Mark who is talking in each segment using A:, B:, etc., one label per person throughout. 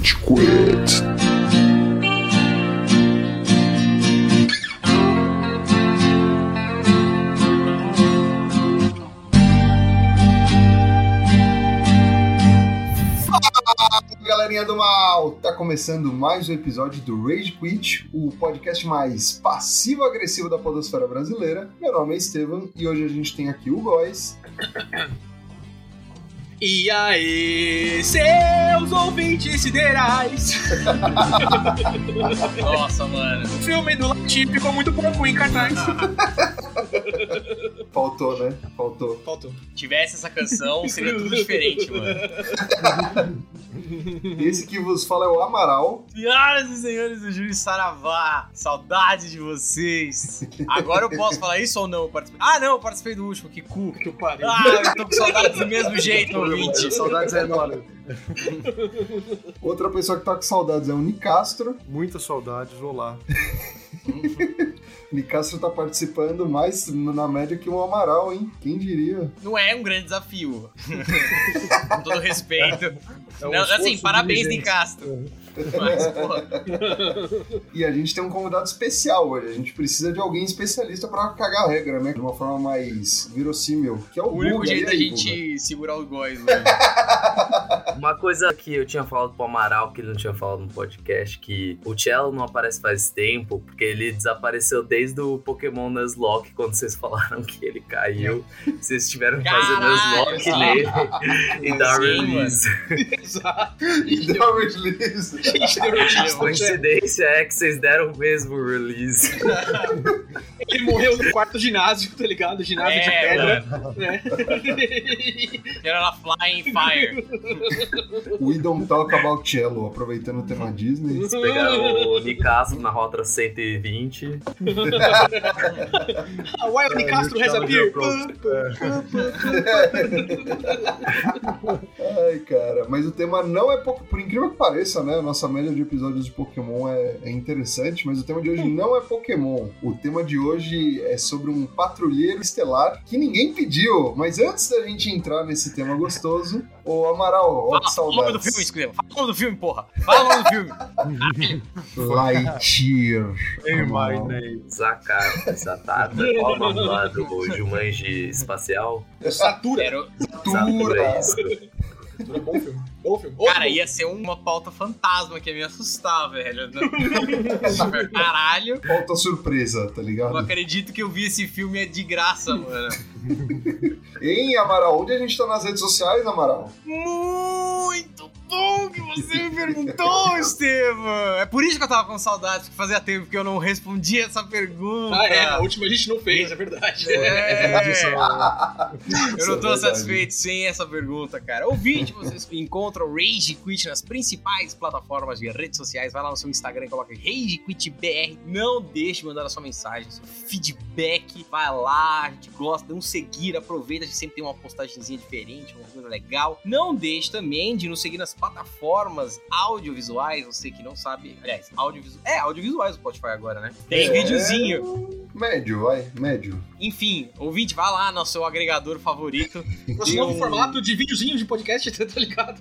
A: Rage Quit. Galerinha do mal! Tá começando mais um episódio do Rage Quit, o podcast mais passivo-agressivo da podosfera brasileira. Meu nome é Estevam e hoje a gente tem aqui o Góis.
B: E aí, seus ouvintes siderais? Nossa, mano. O filme do Latim ficou muito pouco em cartaz.
A: Faltou, né? Faltou.
B: Faltou. Tivesse essa canção, seria tudo diferente, mano.
A: Esse que vos fala é o Amaral.
B: Senhoras e senhores do Júlio Saravá, saudade de vocês. Agora eu posso falar isso ou não? Participei- Ah, não, eu participei do último, que cu.
C: Que pariu.
B: Ah, eu tô com saudades do mesmo jeito, ouvinte.
C: Saudades é enorme.
A: Outra pessoa que tá com saudades é o Nicastro.
C: Muitas saudades, olá.
A: Nicastro tá participando mais na média que o Amaral, hein? Quem diria?
B: Não é um grande desafio. com todo respeito.
C: É um
B: Não, assim, parabéns. Nicastro. Mas, porra,
A: E a gente tem um convidado especial hoje. A gente precisa de alguém especialista pra cagar a regra, né? De uma forma mais verossímil. Que é o,
B: o único
A: Guga.
B: jeito da gente segurar os góis, mano.
D: Uma coisa que eu tinha falado pro Amaral, que ele não tinha falado no podcast, que o Cello não aparece faz tempo, porque ele desapareceu desde o Pokémon Nuzlocke, quando vocs falaram que ele caiu. Vocês estiveram fazendo
B: Caralho,
D: Nuzlocke nele e dar release.
C: Exato.
A: E um release.
C: A gente deu né?
D: Coincidência é que vocês deram o mesmo release.
C: Ele morreu no quarto ginásio, tá ligado? Ginásio de
B: É,
C: pedra.
B: mano.
C: Né?
B: Era na Flying Fire.
A: We Don't Talk About Cello, aproveitando o tema Disney.
D: Eles pegaram o Nicastro na rota 120.
C: Ah,
A: e o
C: has
A: Challenger
C: appeared.
A: Ai, cara. Mas o tema não é... po- Por incrível que pareça, né? A nossa média de episódios de Pokémon é, é interessante, mas o tema de hoje não é Pokémon. O tema de hoje é sobre um patrulheiro estelar que ninguém pediu. Mas antes da gente entrar nesse tema gostoso, ô Amaral, ó que
B: Fala o nome do
A: saudades.
B: filme, escreva. Fala o nome do filme, porra. Fala o nome do filme.
A: Lightyear.
C: Hey,
A: Amaral.
C: my name.
D: Zakata, Zatata, qual o nome lá do Jumanji espacial?
C: Satura.
B: Era-
D: Satura, isso.
C: Bom filme. Bom filme.
B: Cara, ia ser uma pauta fantasma que ia me assustar, velho. Caralho.
A: Falta surpresa, tá
B: Não
A: ligado?
B: acredito que eu vi esse filme é de graça, mano.
A: Hein, Amaral? Onde a gente tá nas redes sociais, Amaral?
B: Muito bom que você me perguntou, Estevam. É por isso que eu tava com saudade, porque fazia tempo que eu não respondia essa pergunta.
C: Ah, é. A última a gente não fez, é verdade.
B: É. Eu
A: Isso
B: não
A: é
B: tô
A: verdade.
B: satisfeito sem essa pergunta, cara. Ouvinte, vocês encontram o Rage Quit nas principais plataformas de redes sociais. Vai lá no seu Instagram e coloca Rage Quit BR. Não deixe de mandar a sua mensagem, seu feedback. Vai lá, a gente gosta, dê um seguir, aproveita, a gente sempre tem uma postagemzinha diferente, uma coisa legal. Não deixe também de nos seguir nas plataformas audiovisuais. Você que não sabe, aliás, audiovisuais. É, audiovisuais o Spotify agora, né? Tem
A: É.
B: videozinho.
A: Médio, vai, médio.
B: Enfim, ouvinte, vai lá no seu agregador favorito.
C: Nosso novo
B: um-
C: formato de videozinho de podcast, tá ligado?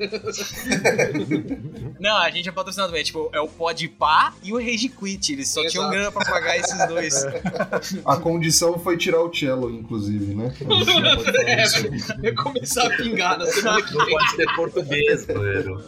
B: Não, a gente é patrocinado também. Tipo, é o Podpah e o Rage Quit. Eles só tinham
C: Exato.
B: grana pra pagar esses dois.
A: A condição foi tirar o cello, inclusive, né?
C: É, começar a pingar na semana que
D: Não
C: vem.
D: pode ser português, mano.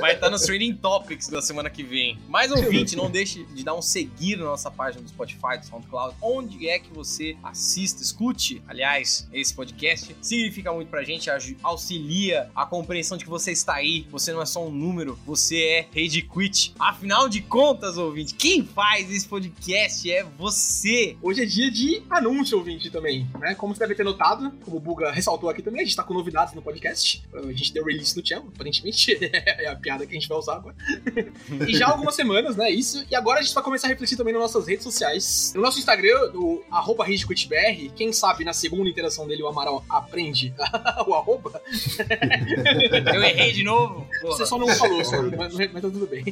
B: Vai estar nos Trading Topics da semana que vem. Mais ouvinte, não deixe de dar um seguir na nossa página do Spotify, do SoundCloud, onde é que você assista, escute, aliás, esse podcast. Significa muito pra gente, auxilia a compreensão de que você está aí. Você não é só um número, você é Rage Quit. Afinal de contas, ouvinte, quem faz esse podcast é você.
C: Hoje é dia de anúncio, ouvinte, também, né? Como você deve ter notado, como o Buga ressaltou aqui também, a gente tá com novidades no podcast. A gente deu release no channel, aparentemente. é a piada que a gente vai usar agora. e já há algumas semanas, né? Isso. E agora a gente vai começar a refletir também nas nossas redes sociais. No nosso Instagram, o arroba RageQuitBR, quem sabe na segunda interação dele o Amaral aprende o arroba.
B: Eu errei de novo. Porra.
C: Você só não falou, só, mas, mas tá tudo bem.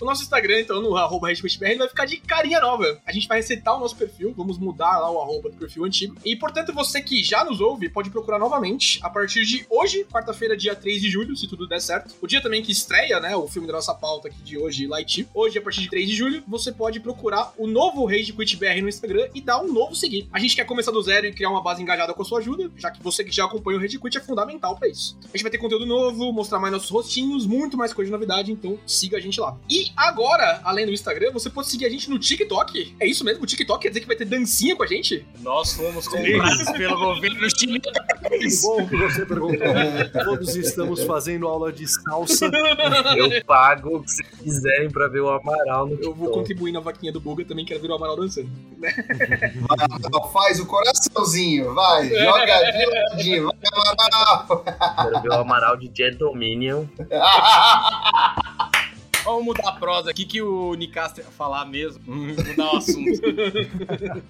C: o nosso Instagram, então, no arroba RedQuitBR, vai ficar de carinha nova. A gente vai resetar o nosso perfil, vamos mudar lá o arroba do perfil antigo. E, portanto, você que já nos ouve, pode procurar novamente a partir de hoje, quarta-feira, dia 3 de julho, se tudo der certo. O dia também que estreia, né, o filme da nossa pauta aqui de hoje, Light. Hoje, a partir de 3 de julho, você pode procurar o novo Rage Quit BR no Instagram e dar um novo seguir. A gente quer começar do zero e criar uma base engajada com a sua ajuda, já que você que já acompanha o Rage Quit é fundamental para isso. A gente vai ter conteúdo novo, mostrar mais nossos rostinhos, muito mais coisa de novidade, então siga a gente lá. E agora, além do Instagram, você pode seguir a gente no TikTok. É isso mesmo? O TikTok quer dizer que vai ter dancinha com a gente?
B: Nós fomos comprados pelo governo chinês.
E: Que bom que você perguntou. Todos estamos fazendo aula de salsa.
D: Eu pago o que vocês quiserem pra ver o Amaral no
C: Eu vou Contribuir na vaquinha do Buga também, quero ver o Amaral dançando.
A: Vai, Faz o coraçãozinho, vai. Joga de ladinho, vai, Amaral.
D: Quero ver o Amaral de Dominion.
B: Vamos mudar a prosa aqui que o Nicaster ia falar mesmo. Mudar o assunto.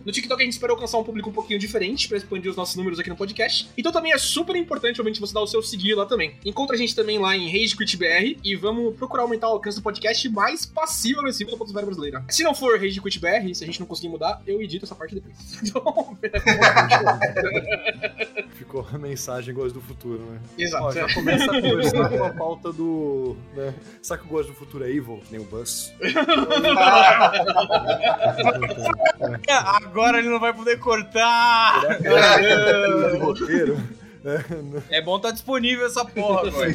C: No TikTok a gente espera alcançar um público um pouquinho diferente pra expandir os nossos números aqui no podcast. Então também é super importante, obviamente, você dar o seu seguir lá também. Encontra a gente também lá em Rage Quit BR e vamos procurar aumentar o alcance do podcast mais passivo agressivo da Podosfera Brasileira. Se não for Rage Quit BR, se a gente não conseguir mudar, eu edito essa parte depois. Então,
E: Ficou a mensagem Gosto do Futuro, né?
C: exato.
E: Ó, já começa a conversar com a pauta do. Né? Sabe que o Gosto do Futuro é evil? Nem o Buzz.
B: Agora ele não vai poder cortar.
E: É, roteiro.
B: É bom estar disponível essa porra agora.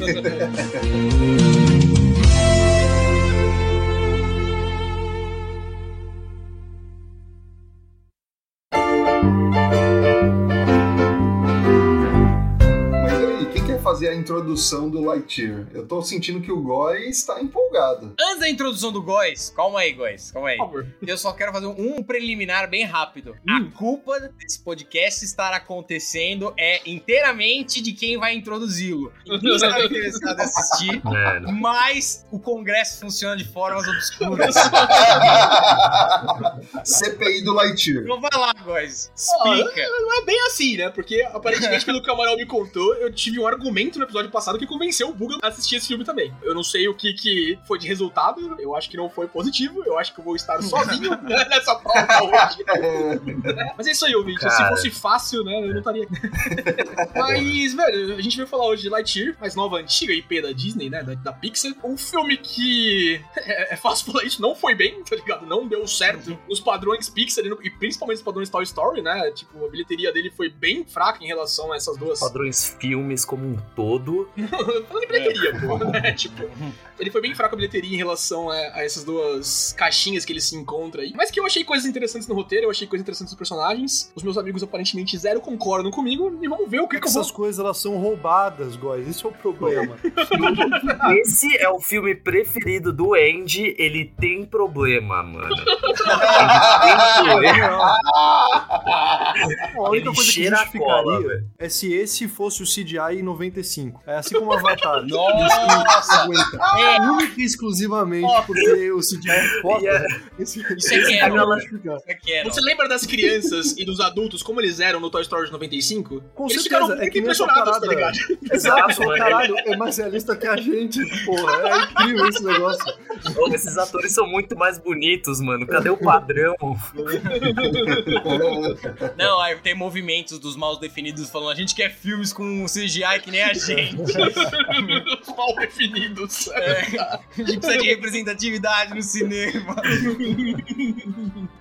A: Introdução do Lightyear? Eu tô sentindo que o Goy está empolgado.
B: Antes da introdução do Góis, calma aí, Góis, calma aí. Eu só quero fazer um preliminar bem rápido. A culpa desse podcast estar acontecendo é inteiramente de quem vai introduzi-lo. Ninguém está interessado em assistir,
D: Mano.
B: mas o Congresso funciona de formas obscuras.
A: CPI do Lightyear.
B: Então vai lá, Góis. Explica.
C: Não é bem assim, né? Porque aparentemente, pelo que o Amaral me contou, eu tive um argumento no episódio passado que convenceu o Buga a assistir esse filme também. Eu não sei o que, que foi de resultado, eu acho que não foi positivo, eu acho que eu vou estar sozinho né, nessa prova hoje. Mas é isso aí, ouvinte. Se
D: Cara.
C: fosse fácil, né, eu não estaria aqui. Mas, velho, a gente veio falar hoje de Lightyear, mais nova, antiga IP da Disney, né, da, da Pixar. Um filme que, é, é fácil falar isso, não foi bem, tá ligado? Não deu certo nos padrões Pixar e, principalmente nos padrões Toy Story, né? Tipo, a bilheteria dele foi bem fraca em relação a essas duas...
D: Padrões filmes como um todo.
C: Falando em bilheteria, pô, né? Tipo, ele foi bem fraco a bilheteria em relação a, a essas duas caixinhas que ele se encontra aí. Mas que eu achei coisas interessantes no roteiro, eu achei coisas interessantes nos personagens. Os meus amigos aparentemente zero concordam comigo. E vamos ver o que, que eu vou.
E: Essas coisas elas são roubadas, Góis. Esse é o problema.
D: Esse é o filme preferido do Andy. Ele tem problema, mano. Ele tem problema.
E: A única
D: Ele
E: coisa que
D: cola,
E: justificaria
D: velho.
E: é se esse fosse o CGI em 95. É assim como Avatar.
B: Nossa!
E: aguenta.
B: É.
E: Única e exclusivamente porque o CGI é foda.
D: É-
E: Esse,
B: Isso é que é, é.
C: Você lembra das crianças e dos adultos como eles eram no Toy Story de 95?
E: Com
C: eles
E: certeza,
C: ficaram
E: é
C: muito
E: que nem essa
C: impressionados, tá ligado?
E: Exato, caralho, é mais realista que a gente, porra. É incrível esse negócio.
D: Ô, esses atores são muito mais bonitos, mano. Cadê o padrão?
B: Não, aí tem movimentos dos mal definidos falando a gente quer filmes com CGI que nem a gente.
C: Mal definidos.
B: É, a gente precisa de representatividade no cinema.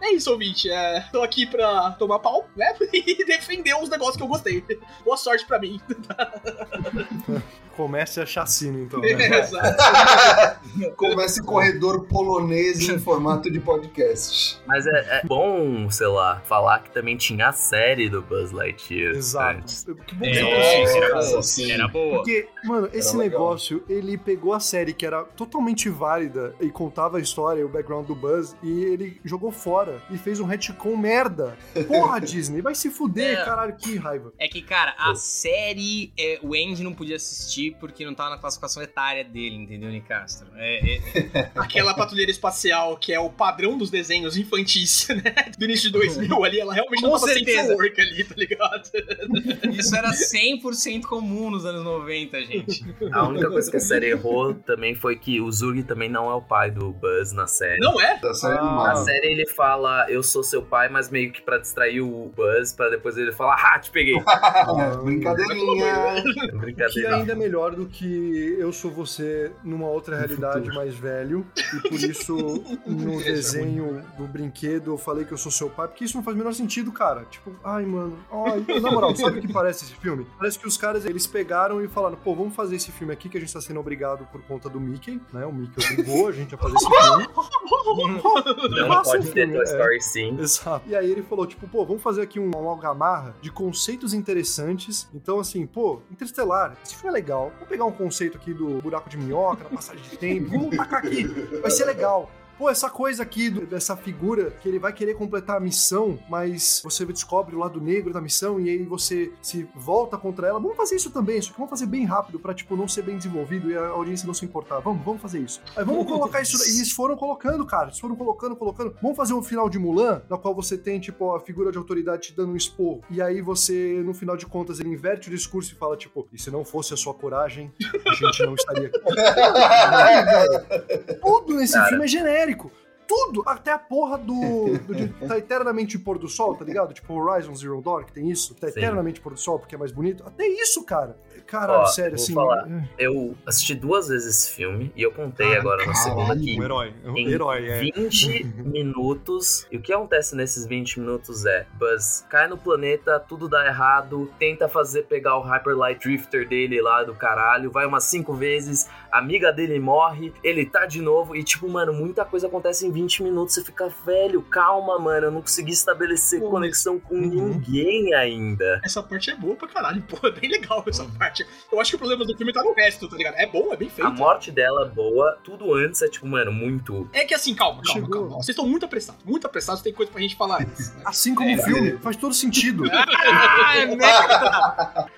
C: É isso, ouvinte. É, tô aqui pra tomar pau, né? E defender uns negócios que eu gostei. Boa sorte pra mim.
E: Comece a chacina, então. Né?
C: Exato.
A: Começa em corredor polonês em formato de podcast.
D: Mas é, é bom, sei lá, falar que também tinha a série do Buzz Lightyear.
E: Exato.
D: antes.
E: Que bom que
B: É,
E: você trouxe isso,
B: era
E: cara.
B: Boa. Era.
E: Porque, mano, esse
A: legal.
E: negócio, ele pegou a série que era totalmente válida e contava a história e o background do Buzz e ele jogou fora e fez um retcon merda. Porra, Disney, vai se fuder,
B: É.
E: caralho, que raiva.
B: É que, cara, a série, é, o Andy não podia assistir assistir porque não tava na classificação etária dele, entendeu, Nicastro? É, é...
C: Aquela patrulheira espacial que é o padrão dos desenhos infantis, né? Do início de 2000 ali, ela realmente
B: Com
C: não tava
B: certeza.
C: sem work ali, tá ligado?
B: Isso era 100% comum nos anos 90, gente.
D: A única coisa que a série errou também foi que o Zurg também não é o pai do Buzz na série.
C: Não é?
A: Da série
E: Ah.
D: Na série ele fala, eu sou seu pai, mas meio que pra distrair o Buzz, pra depois ele falar, ah, te peguei.
A: É, brincadeirinha.
E: Que
D: Brincadeira.
E: ainda é melhor do que eu sou você numa outra realidade mais velho. E por isso, no desenho do brinquedo, eu falei que eu sou seu pai, porque isso não faz o menor sentido, cara. Tipo, ai, mano. Ai, na moral, sabe o que parece esse filme? Parece que os caras, eles pegaram e falaram, pô, vamos fazer esse filme aqui que a gente tá sendo obrigado por conta do Mickey, né? O Mickey obrigou a gente a fazer esse filme.
D: Não
E: Faça
D: pode ter Toy
E: é.
D: Story sim.
E: Exato. E aí ele falou, tipo, pô, vamos fazer aqui um amalgamarra de conceitos interessantes. Então, assim, pô, Interestelar, esse filme é legal. Vamos pegar um conceito aqui do buraco de minhoca, da passagem de tempo, vamos tacar aqui, vai ser legal. Pô, essa coisa aqui do- dessa figura que ele vai querer completar a missão, mas você descobre o lado negro da missão e aí você se volta contra ela. Vamos fazer isso também, só que vamos fazer bem rápido pra, tipo, não ser bem desenvolvido e a audiência não se importar. Vamos, vamos fazer isso. Aí vamos colocar isso. E eles foram colocando, cara. Eles foram colocando, colocando. Vamos fazer um final de Mulan, na qual você tem, tipo, a figura de autoridade te dando um esporro. E aí você, no final de contas, ele inverte o discurso e fala, tipo, e se não fosse a sua coragem, a gente não estaria aqui. Tudo nesse
D: Cara.
E: filme é genérico. Tudo, até a porra do, do de tá eternamente pôr do sol, tá ligado? Tipo Horizon Zero Dawn, que tem isso, tá
D: Sim.
E: eternamente pôr do sol porque é mais bonito. Até isso, cara. Caralho,
D: Ó,
E: sério,
D: vou
E: assim.
D: falar.
E: é,
D: Eu assisti duas vezes esse filme e eu contei agora na segunda que
E: Um herói, um
D: em
E: herói, é.
D: 20 minutos. E o que acontece nesses 20 minutos é: Buzz cai no planeta, tudo dá errado, tenta fazer pegar o Hyper Light Drifter dele lá do caralho, vai umas 5 vezes, a amiga dele morre, ele tá de novo. E tipo, mano, muita coisa acontece em 20 minutos. Você fica, velho, calma, mano, eu não consegui estabelecer
C: Pô,
D: conexão com
E: Uhum.
D: ninguém ainda.
C: Essa parte é boa pra caralho, pô, é bem legal essa parte. Eu acho que o problema do filme tá no resto, tá ligado? É bom, é bem
D: A
C: feito.
D: morte dela é boa, tudo antes é tipo, mano, muito.
C: É que assim, calma, calma,
E: Chegou.
C: calma. Vocês estão muito apressados, muito apressados, tem coisa pra gente falar antes. né?
E: Assim como o filme, faz todo sentido.
B: Ah, é merda!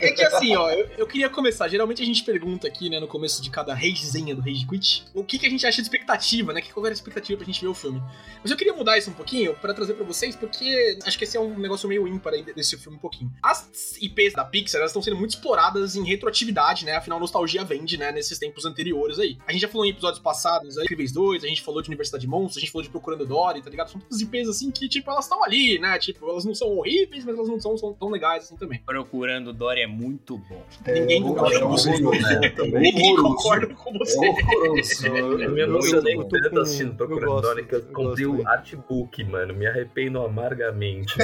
C: É que assim, ó, eu, eu queria começar. Geralmente a gente pergunta aqui, né, no começo de cada ragezinha do Rage Quit, o que, que a gente acha de expectativa, né? Que qual era a expectativa pra gente ver o filme. Mas eu queria mudar isso um pouquinho pra trazer pra vocês, porque acho que esse é um negócio meio ímpar aí desse filme um pouquinho. As IPs da Pixar, elas estão sendo muito exploradas em retroatividade, né? Afinal, nostalgia vende, né, nesses tempos anteriores aí. A gente já falou em episódios passados, aí, Incríveis 2, a gente falou de Universidade de Monstros, a gente falou de Procurando Dory, tá ligado? São todas IPs assim que, tipo, elas estão ali, né? Tipo, elas não são horríveis, mas elas não são, são tão legais assim também.
B: Procurando Dory é muito bom.
C: Ninguém
A: É,
C: concorda com você.
A: né?
C: Ninguém concorda com
A: É
C: você.
D: Eu emocionei
E: eu tô
D: tanto assistindo Procurando Dory que eu comprei o artbook, mano. Me arrependo amargamente.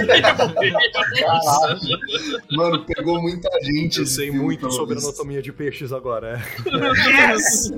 A: Mano, pegou muita gente.
E: Eu sei muito sobre anatomia de peixes agora, é.
B: Yes!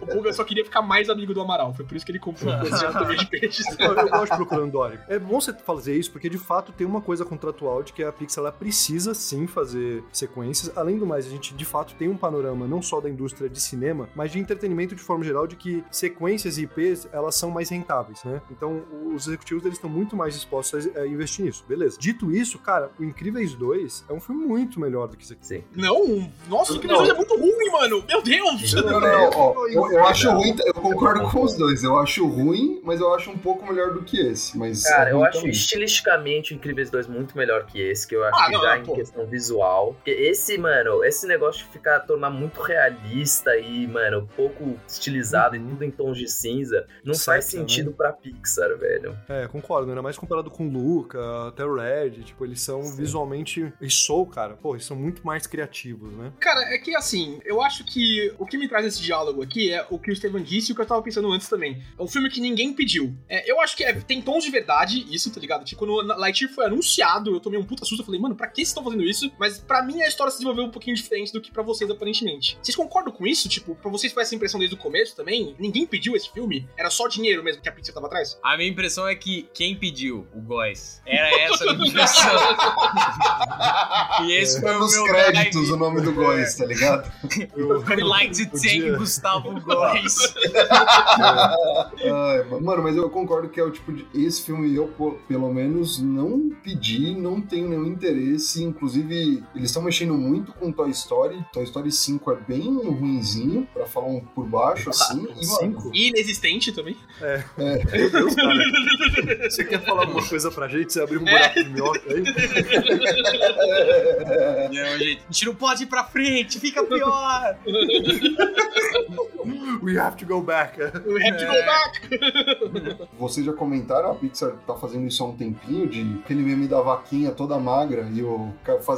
C: O Buga só queria ficar mais amigo do Amaral. Foi por isso que ele comprou anatomia de peixes.
E: Eu, eu gosto de procurando Dory. É bom você fazer isso, porque de fato tem uma coisa contratual de que a Pixar ela precisa sim fazer sequências. Além do mais, a gente de fato tem um panorama não só da indústria de cinema, mas de entretenimento de forma geral, de que sequências e IPs elas são mais rentáveis, né? Então os executivos eles estão muito mais dispostos a a investir nisso, beleza. Dito isso, cara, o Incríveis 2 é um filme muito melhor do que isso aqui.
D: Sim.
C: Não, nossa, o que
A: Não.
C: é muito ruim, mano. Meu Deus.
A: Não, não, não, ó, eu, eu acho ruim, eu concordo com os dois. Eu acho ruim, mas eu acho um pouco melhor do que esse. Mas
D: Cara,
A: é
D: eu acho
A: também.
D: estilisticamente o Incríveis 2 muito melhor que esse, que eu acho
C: Ah,
D: que
C: não,
D: já
C: não,
D: em
C: pô.
D: questão visual. Porque esse, mano, esse negócio de ficar tornar muito realista e, mano, pouco estilizado
E: Uhum.
D: e tudo em tons de cinza, não
E: Seca,
D: faz sentido pra Pixar, velho.
E: É, concordo, ainda mais comparado com Luca, até o Red, tipo, eles são visualmente. E Soul, cara, pô, eles são muito mais criativos, né?
C: Cara, é que assim, eu acho que o que me traz esse diálogo aqui é o que o Steven disse e o que eu tava pensando antes também. É um filme que ninguém pediu. É, eu acho que é- tem tons de verdade, isso, tá ligado? Tipo, quando Lightyear foi anunciado, eu tomei um puta susto, eu falei, mano, pra que vocês estão fazendo isso? Mas pra mim a história se desenvolveu um pouquinho diferente do que pra vocês, aparentemente. Vocês concordam com isso? Tipo, pra vocês foi essa impressão desde o começo também? Ninguém pediu esse filme? Era só dinheiro mesmo que a Pixar tava atrás?
B: A minha impressão é que quem pediu? O Góis. Era essa a minha impressão. E esse foi
A: Tá
B: o
A: nos
B: meu
A: créditos
B: drive.
A: o nome do Góis, tá ligado?
B: We like to thank
E: Podia.
B: Gustavo Góes.
A: Ai, mano, mas eu concordo que é o tipo de. Esse filme eu, pelo menos, não pedi, não tenho nenhum interesse. Inclusive, eles estão mexendo muito com Toy Story. Toy Story 5 é bem ruinzinho, pra falar um por baixo, assim. E, mano,
E: Cinco?
C: E inexistente também.
E: Meu Deus, cara. Você quer falar alguma coisa pra gente? Você abriu um buraco de minhoca aí?
B: Não, gente, a gente não pode ir pra frente, fica pior.
E: We have to go back.
C: We have to go back.
A: Vocês já comentaram, a Pixar tá fazendo isso há um tempinho, de aquele meme da vaquinha toda magra e o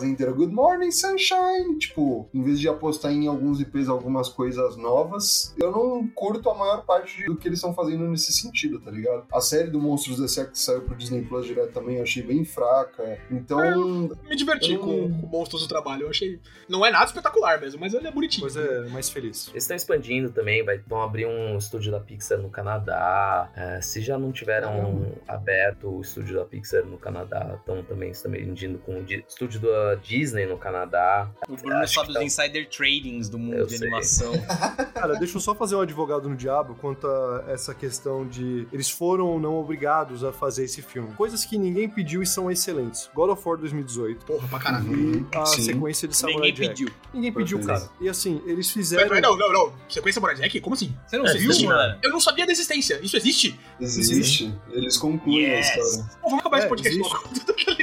A: inteiro Good Morning Sunshine. Tipo, em vez de apostar em alguns IPs algumas coisas novas, eu não curto a maior parte do que eles estão fazendo nesse sentido, tá ligado? A série do Monstros S.A. que saiu pro Disney Plus direto também eu achei bem fraca. Então,
C: Me diverti
A: Eu
C: com, com Monstros do Trabalho. Eu achei. Não é nada espetacular mesmo, mas ele é bonitinho.
E: Coisa é mais feliz.
D: Eles estão expandindo também, vai, vão abrir um estúdio da Pixar no Canadá. É, se já não tiveram aberto o estúdio da Pixar no Canadá, estão também expandindo com o di- estúdio da Disney no Canadá.
B: O Bruno
D: Acho
B: sabe dos
D: tá-
B: insider tradings do mundo
D: Eu
B: de
D: sei.
B: animação.
E: Cara, deixa eu só fazer um advogado no diabo quanto a essa questão de eles foram ou não obrigados a fazer esse filme. Coisas que ninguém pediu e são excelentes. God of War 2018
C: Porra, pra caralho.
E: e a
A: Sim.
E: sequência de Samurai
B: Ninguém
E: Jack.
B: pediu.
E: Ninguém pediu, cara. E assim, eles fizeram...
C: mas não, não, não. Sequência Samurai Jack? Como assim?
B: Você não
D: É,
B: viu,
D: sim?
C: Eu não sabia da existência. Isso existe?
A: existe. Eles concluem
B: Yes.
A: a história.
C: Pô, vamos acabar
E: É,
C: esse podcast logo.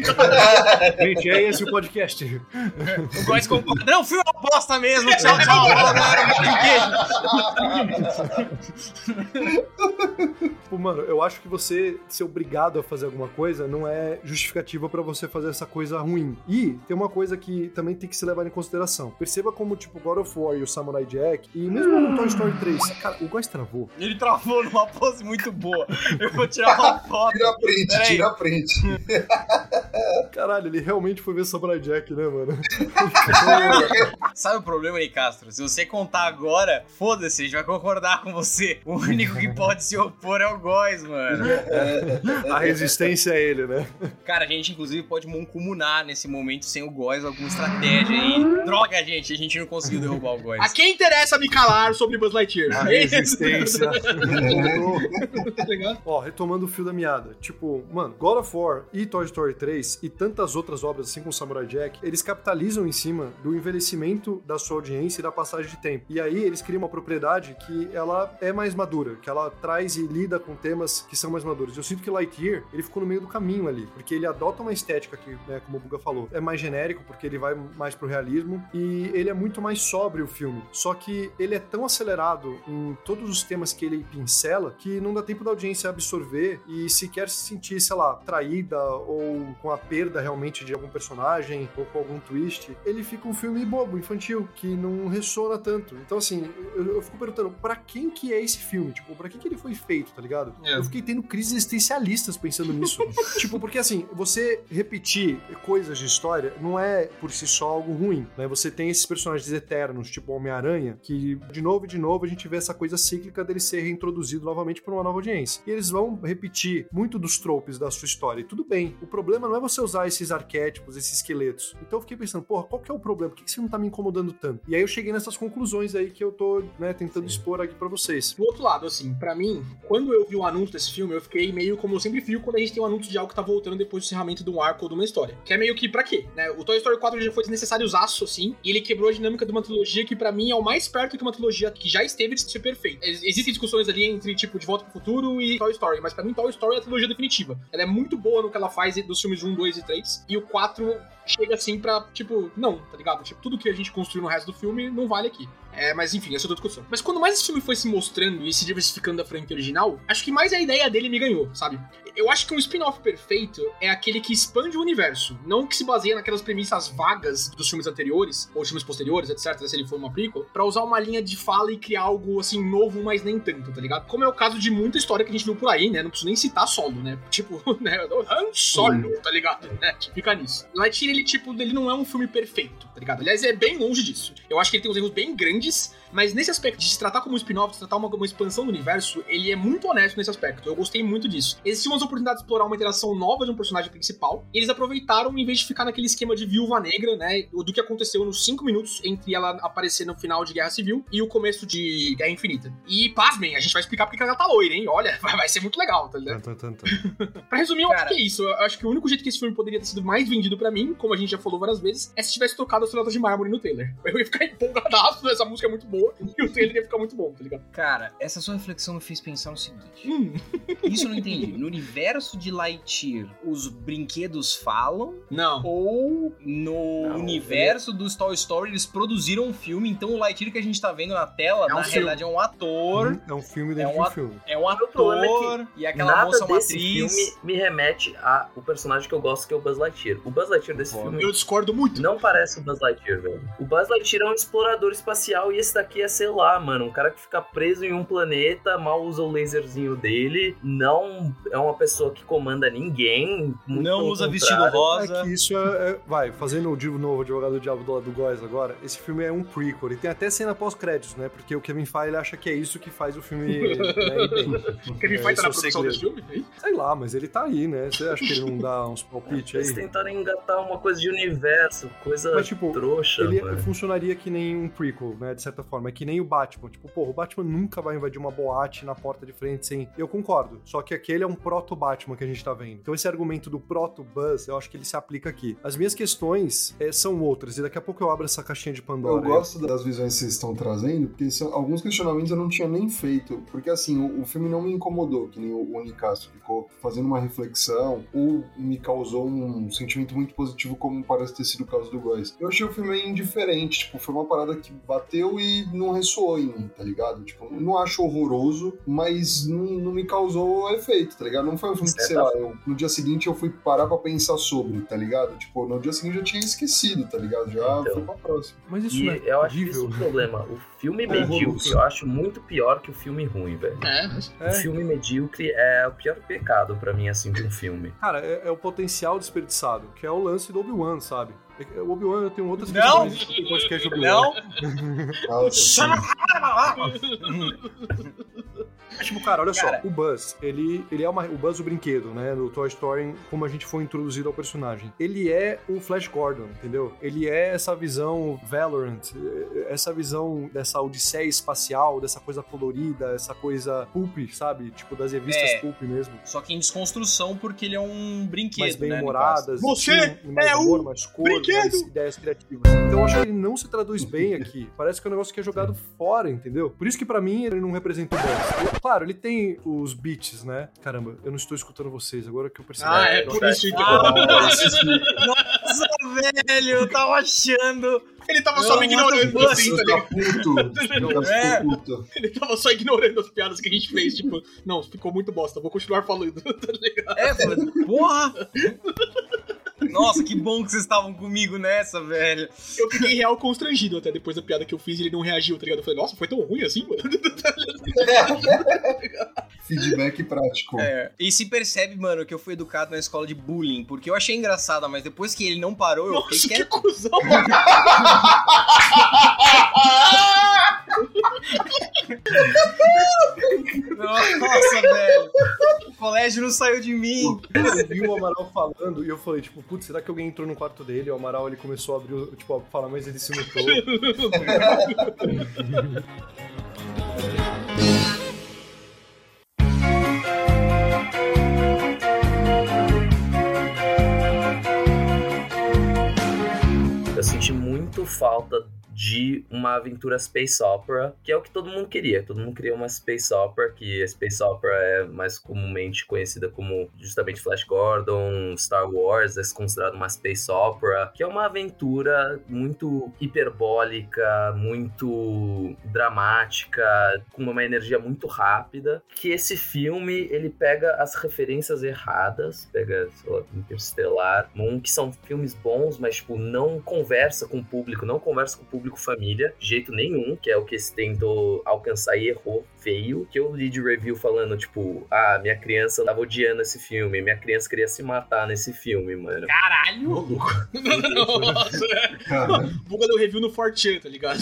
C: Tá
E: Gente, é esse o podcast.
B: O Góes concorda. Não, o filme é uma bosta mesmo. Tchau, tchau. Um.
E: Tipo, mano, eu acho que você ser obrigado a fazer alguma coisa não é justificativa pra você fazer essa coisa ruim. E tem uma coisa que também tem que se levar em consideração. Perceba como, tipo, God of War e o Samurai Jack, e mesmo no Toy Story 3, cara, o Góis travou.
B: Ele travou numa pose muito boa. Eu vou tirar uma foto.
A: Tira a print,
B: Peraí.
A: tira a print.
E: Caralho, ele realmente foi ver Samurai Jack, né, mano?
B: Sabe o problema, Nicastro? Se você contar agora, foda-se, a gente vai concordar com você. O único que pode se opor é o Góis, mano.
E: A resistência é ele, né?
B: Cara, a gente inclusive pode mancomunar nesse momento sem o Góis alguma estratégia aí. Droga, gente, a gente não conseguiu derrubar o Góis.
C: A quem interessa me calar sobre Buzz Lightyear?
E: A resistência.
C: tá ligado?
E: Ó, retomando o fio da meada. Tipo, mano, God of War e Toy Story 3 e tantas outras obras, assim como Samurai Jack, eles capitalizam em cima do envelhecimento da sua audiência e da passagem de tempo. E aí eles criam uma propriedade que ela é mais madura, que ela traz e lida com temas que são mais maduros. Eu sinto que Lightyear, ele ficou no meio do caminho ali, porque ele adota uma estética que, né, como o Buga falou, é mais genérico, porque ele vai mais pro realismo, e ele é muito mais sóbrio o filme. Só que ele é tão acelerado em todos os temas que ele pincela que não dá tempo da audiência absorver e sequer se sentir, sei lá, traída ou com a perda realmente de algum personagem ou com algum twist. Ele fica um filme bobo, infantil, que não ressona tanto. Então, assim, eu, eu fico perguntando, pra quem que é esse filme? Tipo, pra quem que ele foi feito, tá ligado?
C: É.
E: Eu fiquei tendo crises existencialistas pensando nisso. tipo, porque assim, você repetir coisas de história não é por si só algo ruim, né? Você tem esses personagens eternos, tipo Homem-Aranha, que de novo e de novo a gente vê essa coisa cíclica dele ser reintroduzido novamente por uma nova audiência. E eles vão repetir muito dos tropes da sua história. E tudo bem. O problema não é você usar esses arquétipos, esses esqueletos. Então eu fiquei pensando, porra, qual que é o problema? Por que isso não tá me incomodando tanto? E aí eu cheguei nessas conclusões aí que eu tô, né, tentando
D: Sim.
E: expor aqui pra vocês.
C: Do outro lado, assim, pra mim, quando eu vi o anúncio desse filme, eu fiquei meio como eu sempre fico quando a gente tem um anúncio de algo que tá voltando depois do encerramento de um arco ou de uma história. Que é meio que pra quê, né? O Toy Story 4 já foi desnecessário usaço, assim, e ele quebrou a dinâmica de uma trilogia que pra mim é o mais perto que uma trilogia que já esteve de ser perfeita. Ex- Existem discussões ali entre, tipo, De Volta pro Futuro e Toy Story, mas pra mim Toy Story é a trilogia definitiva. Ela é muito boa no que ela faz dos filmes 1, 2 e 3, e o 4 chega assim pra, tipo, não, tá ligado? Tipo, tudo que a gente construiu no resto do filme não vale aqui. É, mas enfim, essa é outra discussão. Mas quando mais esse filme foi se mostrando e se diversificando da franquia original, acho que mais a ideia dele me ganhou, sabe? Eu acho que um spin-off perfeito é aquele que expande o universo, não que se baseia naquelas premissas vagas dos filmes anteriores, ou filmes posteriores, etc., se ele for uma prequel, pra usar uma linha de fala e criar algo, assim, novo, mas nem tanto, tá ligado? Como é o caso de muita história que a gente viu por aí, né? Não preciso nem citar solo, né? Tipo, né? Han Solo, tá ligado? Né? Tipo, Fica nisso. Lightyear, ele, tipo, ele não é um filme perfeito, tá ligado? Aliás, é bem longe disso. Eu acho que ele tem uns erros bem grandes grandes, mas nesse aspecto de se tratar como um spin-off, de se tratar uma, uma expansão do universo, ele é muito honesto nesse aspecto. Eu gostei muito disso. Existiam umas oportunidades de explorar uma interação nova de um personagem principal, e eles aproveitaram, em vez de ficar naquele esquema de viúva negra, né, do que aconteceu nos cinco minutos entre ela aparecer no final de Guerra Civil e o começo de Guerra Infinita. E, pasmem, a gente vai explicar porque ela tá loira, hein? Olha, vai, ser muito legal, tá ligado? Pra resumir, eu acho
B: Cara.
C: que é isso. Eu acho que o único jeito que esse filme poderia ter sido mais vendido pra mim, como a gente já falou várias vezes, é se tivesse tocado as sonatas de mármore no trailer. Eu ia ficar empolgadaço, essa música é muito boa, e o trailer ia ficar muito bom, tá ligado?
B: Cara, essa sua reflexão me fez pensar no seguinte.
C: Hum,
B: Isso eu não entendi. No universo de Lightyear, os brinquedos falam?
C: não.
B: Ou no
D: Não,
B: universo dos Toy Story eles produziram um filme, então o Lightyear que a gente tá vendo na tela,
C: É um
B: na
C: filme.
B: realidade é um ator,
E: É um filme
B: É
E: dentro de
B: um
E: um
B: at-
E: filme.
B: é um
D: é
B: ator, e aquela
D: Nada
B: moça é uma
D: desse
B: atriz.
D: filme me remete ao personagem que eu gosto, que é o Buzz Lightyear. O Buzz Lightyear desse
E: Foda.
D: filme
C: Eu discordo muito.
D: não parece o Buzz Lightyear, velho. O Buzz Lightyear é um explorador espacial e esse daqui é, sei lá, mano, um cara que fica preso em um planeta, mal usa o laserzinho dele, não é uma pessoa que comanda ninguém. muito
B: Não usa
D: contrário.
B: vestido
E: É
B: rosa.
E: que isso é, é- Vai, fazendo o de novo advogado do diabo do lado do Góis agora, esse filme é um prequel. Ele tem até cena pós-créditos, né? Porque o Kevin Feige acha que é isso que faz o filme né.
C: Kevin
E: É,
C: Feige tá na
E: é o
C: produção desse
E: segredo.
C: filme? é?
E: Sei lá, mas ele tá aí, né? Você acha que ele não dá uns palpites
D: Eles
E: aí?
D: tentaram engatar uma coisa de universo, coisa
E: Mas, tipo,
D: trouxa,
E: Ele
D: mano.
E: funcionaria que nem um prequel, né? De certa forma. É que nem o Batman. Tipo, porra, o Batman nunca vai invadir uma boate na porta de frente sem. Eu concordo. Só que aquele é um proto-Batman que a gente tá vendo. Então, esse argumento do proto-Buzz, eu acho que ele se aplica aqui. As minhas questões eh, são outras. E daqui a pouco eu abro essa caixinha de
A: Eu
E: Pandora. aí.
A: gosto das visões que vocês estão trazendo, porque são, alguns questionamentos eu não tinha nem feito. Porque assim, o, o filme não me incomodou, que nem o, o Nicastro ficou fazendo uma reflexão, ou me causou um sentimento muito positivo, como parece ter sido o caso do Góis. Eu achei o filme meio indiferente, tipo, foi uma parada que bateu e não ressoou em mim, tá ligado? Tipo, eu não acho horroroso, mas não, não me causou efeito, tá ligado? Não foi um filme que, sei lá, eu- no dia seguinte eu fui parar pra pensar sobre, tá ligado? Tipo, no dia seguinte eu já tinha esquecido, tá ligado? Já
D: Então.
A: foi pra próxima.
E: Mas isso
D: E
E: é
D: eu acho
E: horrível.
D: isso o problema. O filme
A: Horroroso.
D: medíocre eu acho muito pior que o filme ruim, velho.
C: É, mas...
D: O
E: É,
D: filme medíocre é o pior pecado pra mim, assim, de um filme.
E: cara, é, é o potencial desperdiçado, que é o lance do Obi-Wan, sabe? É- O Obi-Wan eu tenho outras
B: Não!
E: questões sobre o podcast Obi-Wan.
B: Não?
E: É tipo, cara, olha
B: Cara.
E: só, o Buzz, ele, ele é uma, o Buzz o brinquedo, né, do Toy Story, como a gente foi introduzido ao personagem. Ele é o Flash Gordon, entendeu? Ele é essa visão Valorant, essa visão dessa odisseia espacial, dessa coisa colorida, essa coisa pulp, sabe? Tipo, das revistas
B: É.
E: pulp mesmo.
B: Só que em desconstrução, porque ele é um brinquedo,
E: mais bem
B: né,
E: humoradas,
C: Você
E: com mais
C: é
E: humor,
C: um
E: mais cor,
C: brinquedo!
E: mais ideias criativas. Então eu acho que ele não se traduz bem aqui. Parece que é um negócio que é jogado fora, entendeu? Por isso que pra mim ele não representa o Buzz. Claro, ele tem os beats, né? Caramba, eu não estou escutando vocês, agora que eu percebi.
C: Ah, é por isso então.
B: Nossa, velho, eu tava achando.
C: Ele tava
B: Eu
C: só me ignorando, assim, tá
A: Você
C: ligado?
B: É.
C: Ele tava só ignorando as piadas que a gente fez, tipo, não, ficou muito bosta, vou continuar falando, tá ligado?
B: É, falei, porra! Nossa, que bom que vocês estavam comigo nessa, velho.
C: Eu fiquei real constrangido até depois da piada que eu fiz e ele não reagiu, tá ligado? Eu falei, nossa, foi tão ruim assim, mano?
A: Feedback prático.
B: É, e se percebe, mano, que eu fui educado na escola de bullying, porque eu achei engraçada, mas depois que ele não parou, eu
C: Nossa,
B: fiquei
C: que
B: quieto.
C: cuzão!
B: Nossa, velho. O colégio não saiu de mim.
E: Eu vi o Amaral falando e eu falei, tipo, putz, será que alguém entrou no quarto dele? E o Amaral ele começou a abrir, o- tipo, a falar, mas ele se notou.
D: Eu senti muito falta de uma aventura space opera, que é o que todo mundo queria. Todo mundo queria uma space opera, que a space opera é mais comumente conhecida como justamente Flash Gordon, Star Wars, é considerado uma space opera, que é uma aventura muito hiperbólica, muito dramática, com uma energia muito rápida, que esse filme, ele pega as referências erradas, pega, sei lá, Interstellar, Moon, que são filmes bons, mas, tipo, não conversa com o público, não conversa com o público público família, de jeito nenhum, que é o que se tentou alcançar e errou feio. Que eu li de review falando, tipo, ah, minha criança tava odiando esse filme, minha criança queria se matar nesse filme, mano.
C: Caralho! Nossa!
A: Cara,
C: Buga deu review no 4chan, tá ligado?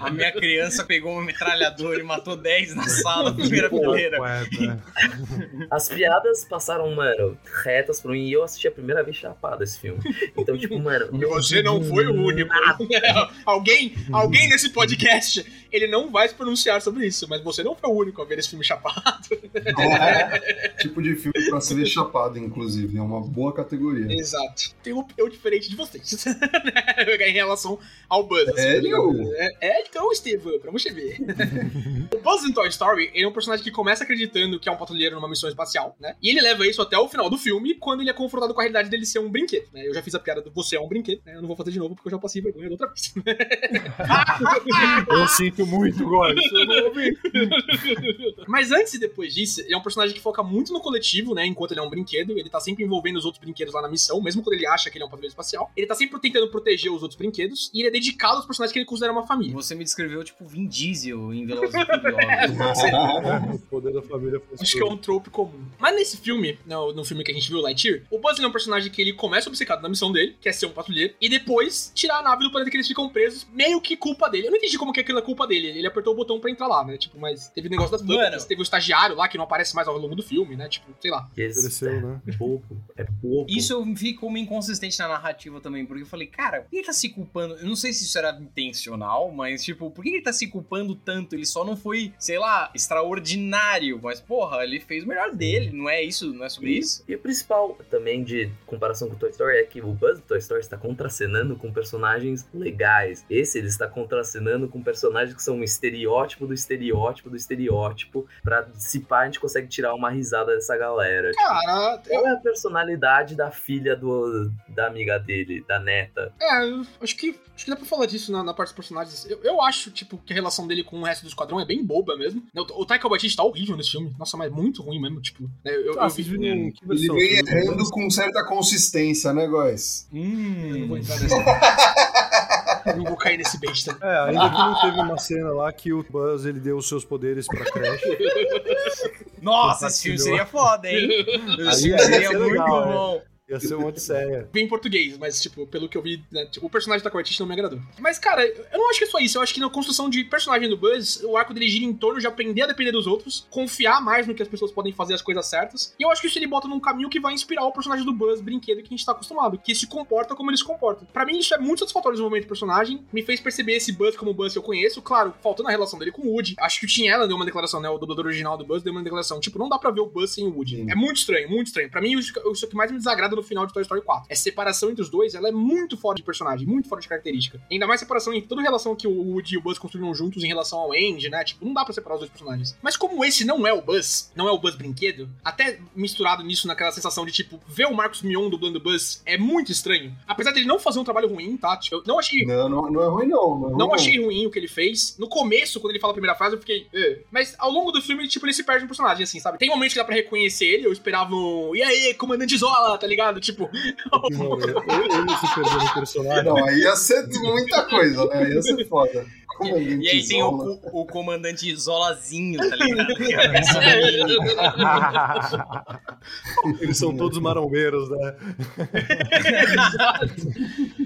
B: A minha criança pegou uma metralhadora e matou 10 na sala, primeira fileira.
D: As piadas passaram, mano, retas pra mim e eu assisti a primeira vez chapado esse filme. Então, tipo, mano.
C: E você não foi o único. alguém, alguém nesse podcast, ele não vai se pronunciar sobre isso, mas você não foi o único a ver esse filme chapado.
A: é tipo de filme pra se ver chapado, inclusive. É uma boa categoria.
C: Exato. Tem uma opinião diferente de vocês. em relação ao Buzz. assim,
A: Sério?
C: tá? É, é, então, Estevam, pra você ver. o Buzz em Toy Story, ele é um personagem que começa acreditando que é um patrulheiro numa missão espacial, né? E ele leva isso até o final do filme, quando ele é confrontado com a realidade dele ser um brinquedo, né? Eu já fiz a piada do você é um brinquedo, né? Eu não vou fazer de novo porque eu já passei vergonha da outra vez.
E: Eu sinto muito, Góis. Eu não ouvi.
C: Mas antes e depois disso, ele é um personagem que foca muito no coletivo, né? Enquanto ele é um brinquedo, ele tá sempre envolvendo os outros brinquedos lá na missão, mesmo quando ele acha que ele é um patrulheiro espacial. Ele tá sempre tentando proteger os outros brinquedos e ele é dedicado aos personagens que ele considera uma família.
B: Você me descreveu tipo Vin Diesel em Velozes e Furiosos.
E: O poder da família foi
C: Acho que é um trope comum. Mas nesse filme, no, no filme que a gente viu, Lightyear, o Buzz é um personagem que ele começa obcecado na missão dele, que é ser um patrulheiro, e depois tirar a nave do planeta que eles ficam presos, meio que culpa dele. Eu não entendi como que aquilo é culpa dele. Ele apertou o botão pra entrar lá, né? Tipo, mas teve o negócio das plantas, teve o estagiário lá que não aparece mais ao longo do filme, né? Tipo, sei lá.
E: Ofereceu, né?
D: é pouco. É pouco.
B: Isso eu vi como inconsistente na narrativa também, porque eu falei, cara, por que ele tá se culpando? Eu não sei se isso era intencional, mas, tipo, por que ele tá se culpando tanto? Ele só não foi, sei lá, extraordinário, mas, porra, ele fez o melhor dele, não é isso? Não é sobre isso?
D: E o principal também de comparação com Toy Story é que o Buzz do Toy Story está contracenando com personagens legais. Esse ele está contracenando com personagens que são um estereótipo do estereótipo do estereótipo. Pra se pá, a gente consegue tirar uma risada dessa galera.
C: Cara, eu,
D: Qual é a personalidade da filha do, da amiga dele, da neta?
C: é, eu acho que acho que dá pra falar disso na, na parte dos personagens. Eu, eu acho, tipo, que a relação dele com o resto do esquadrão é bem boba mesmo. O, o Taika Waititi tá horrível nesse filme. Nossa, mas muito ruim mesmo, tipo. né, Eu,
E: Ah,
C: eu vi-
A: Ele vem errando com certa consistência, né, guys?
C: eu não vou
B: Hum.
C: entrar nesse. não vou cair nesse bait também.
E: É, ainda que não teve uma cena lá que o Buzz ele deu os seus poderes pra Crash.
B: Nossa, esse filme seria foda, hein? Esse filme
E: ia
B: seria
E: ser
B: muito
E: legal,
B: bom.
E: Ia ser uma odisseia.
C: Bem em português, mas, tipo, pelo que eu vi, né, tipo, o personagem da Quartite não me agradou. Mas, cara, eu não acho que é só isso. Eu acho que na construção de personagem do Buzz, o arco dele gira em torno de aprender a depender dos outros, confiar mais no que as pessoas podem fazer as coisas certas. E eu acho que isso ele bota num caminho que vai inspirar o personagem do Buzz, brinquedo, que a gente tá acostumado, que se comporta como ele se comporta. Pra mim, isso é muito satisfatório no momento do personagem. Me fez perceber esse Buzz como o Buzz que eu conheço. Claro, faltando a relação dele com o Woody. Acho que o Tim Allen deu uma declaração, né? O dublador original do Buzz deu uma declaração. Tipo, não dá pra ver o Buzz sem o Woody.
A: Sim.
C: É muito estranho, muito estranho. Pra mim, isso, isso que mais me desagrada no final de Toy Story 4. É separação entre os dois, ela é muito fora de personagem, muito fora de característica. Ainda mais separação em toda a relação que o Woody e o Buzz construíram juntos em relação ao Andy, né? Tipo, não dá pra separar os dois personagens. Mas como esse não é o Buzz, não é o Buzz brinquedo, até misturado nisso naquela sensação de, tipo, ver o Marcos Mion dublando o Buzz é muito estranho. Apesar dele não fazer um trabalho ruim, tá? Tipo, eu não achei
A: Não, não, não é ruim, não. Não, é ruim,
C: não achei ruim o que ele fez. No começo, quando ele fala a primeira frase, eu fiquei. "Eh". Mas ao longo do filme, tipo, ele se perde no personagem, assim, sabe? Tem momentos que dá pra reconhecer ele, eu esperava um. E aí, comandante Zola, tá ligado? Tipo.
E: Não, ele se perdeu no personagem.
A: Não, aí ia ser muita coisa, né? Ia ser foda.
B: E aí tem o, o comandante Zolazinho, tá ligado? É
E: Eles são todos marombeiros, né?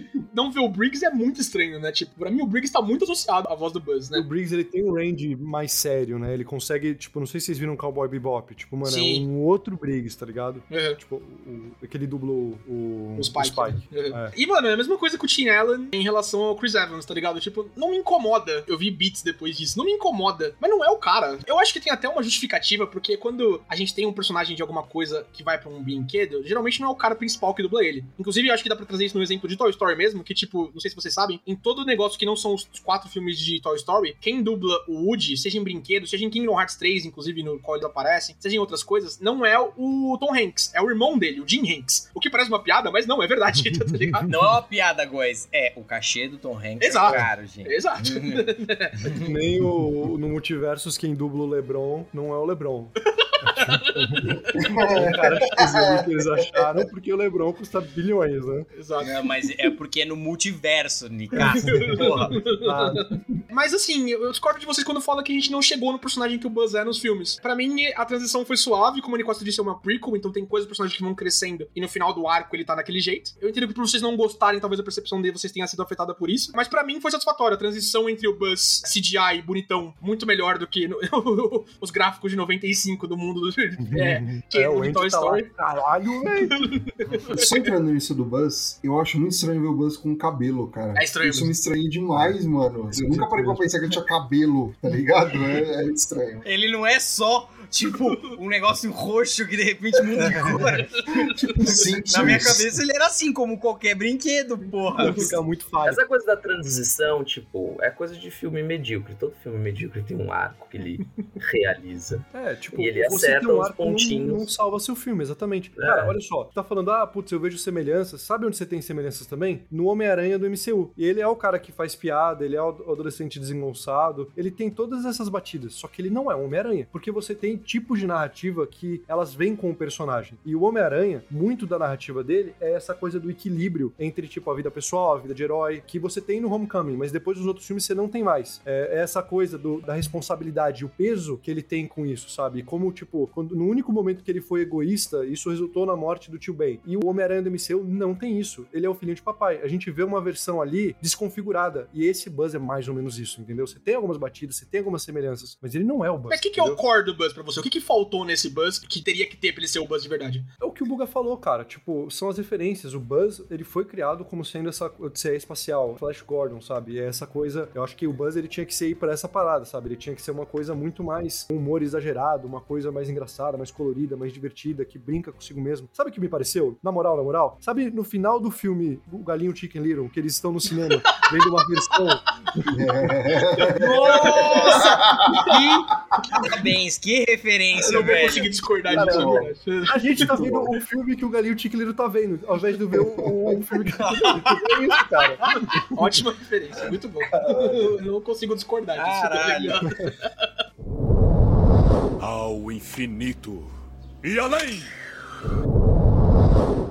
C: não ver o Briggs é muito estranho, né? Tipo, pra mim o Briggs tá muito associado à voz do Buzz,
E: O
C: né?
E: Briggs, ele tem um range mais sério, né? Ele consegue, tipo, não sei se vocês viram Cowboy Bebop. Tipo, mano,
C: Sim.
E: é um outro Briggs, tá ligado?
C: Uhum.
E: Tipo, o, aquele dublou o,
C: O Spike. Uhum.
E: É.
C: E, mano, é a mesma coisa com o Tim Allen em relação ao Chris Evans, tá ligado? Tipo, não me incomoda. Eu vi beats depois disso. Não me incomoda. Mas não é o cara. Eu acho que tem até uma justificativa, porque quando a gente tem um personagem de alguma coisa que vai pra um brinquedo, geralmente não é o cara principal que dubla ele. Inclusive, eu acho que dá pra trazer isso no exemplo de Toy Story mesmo, que, tipo, não sei se vocês sabem, em todo negócio que não são os quatro filmes de Toy Story, quem dubla o Woody, seja em brinquedo, seja em Kingdom Hearts 3, inclusive, no qual eles aparecem, seja em outras coisas, não é o Tom Hanks, é o irmão dele, o Jim Hanks. O que parece uma piada, mas não, é verdade, tá ligado?
B: Não é uma piada, guys. É, o cachê do Tom Hanks
C: Exato.
B: é caro, gente.
C: Exato.
E: Nem o, no Multiversos, quem dubla o LeBron não é o LeBron. o cara eles acharam porque o LeBron custa bilhões, né?
C: Exato.
B: Não, mas é porque é no multiverso, Nicasso. Porra.
E: Ah,
C: Mas assim, eu discordo de vocês quando fala que a gente não chegou no personagem que o Buzz é nos filmes. Pra mim, a transição foi suave, como o Nicosta disse, é uma prequel, então tem coisas do personagem que vão crescendo e no final do arco ele tá naquele jeito. Eu entendo que por vocês não gostarem, talvez a percepção de vocês tenha sido afetada por isso, mas pra mim foi satisfatória. A transição entre o Buzz CGI bonitão, muito melhor do que no- os gráficos de 95 do mundo do, é, que
E: é,
C: no
E: o
C: Toy
E: tá lá,
C: Story.
E: caralho, velho.
A: Só entrando nisso do Buzz, eu acho muito estranho ver o Buzz com cabelo, cara.
C: É estranho
A: Isso me estranhei demais, mano. Eu nunca parei pra pensar que ele tinha cabelo, tá ligado? É, é estranho.
B: Ele não é só, tipo, um negócio roxo que de repente muda de cor.
A: Tipo, Simpsons.
B: Na minha cabeça ele era assim, como qualquer brinquedo, porra.
E: Fica muito fácil.
D: Essa coisa da transição, tipo, é coisa de filme medíocre. Todo filme medíocre tem um arco que ele realiza.
E: É, tipo,
D: E ele
E: você
D: acerta
E: um
D: os
E: arco não-
D: pontinhos.
E: Não, salva seu filme, exatamente.
D: É.
E: Cara, olha só, tá falando, ah, putz, eu vejo semelhanças. Sabe onde você tem semelhanças também? No Homem-Aranha do MCU. E ele é o cara que faz piada, ele é o adolescente desengonçado, ele tem todas essas batidas, só que ele não é um Homem-Aranha, porque você tem tipos de narrativa que elas vêm com o personagem. E o Homem-Aranha, muito da narrativa dele é essa coisa do equilíbrio entre, tipo, a vida pessoal, a vida de herói, que você tem no Homecoming, mas depois dos outros filmes você não tem mais. É, é essa coisa do- da responsabilidade, o peso que ele tem com isso, sabe? Como, tipo, quando, no único momento que ele foi egoísta, isso resultou na morte do tio Ben. E o Homem-Aranha do MCU não tem isso. Ele é o filhinho de papai. A gente vê uma versão ali desconfigurada. E esse Buzz é mais ou menos isso, entendeu? Você tem algumas batidas, você tem algumas semelhanças, mas ele não é o Buzz.
C: Mas o que, que é o core do Buzz pra você? O que, que faltou nesse Buzz que teria que ter pra ele ser o Buzz de verdade?
E: É o que o Buga falou, cara. Tipo, são as referências. O Buzz, ele foi criado como sendo essa odisseia espacial, Flash Gordon, sabe? E é essa coisa. Eu acho que o Buzz, ele tinha que ser ir pra essa parada, sabe? Ele tinha que ser uma coisa muito mais um humor exagerado, uma coisa mais engraçada, mais colorida, mais divertida, que brinca consigo mesmo. Sabe o que me pareceu? Na moral, na moral. Sabe no final do filme O Galinho Chicken Little, que eles estão no cinema vendo uma versão.
B: Nossa! Que parabéns, que referência,
C: Eu não conseguir discordar
E: Cara,
C: disso.
E: A gente tá vendo o filme que o Galinho Chicken Little tá vendo, ao invés de ver o, o filme que tá vendo. É isso, cara.
C: Ótima referência, muito bom. Eu não consigo discordar disso.
B: Caralho.
F: Ao infinito e além!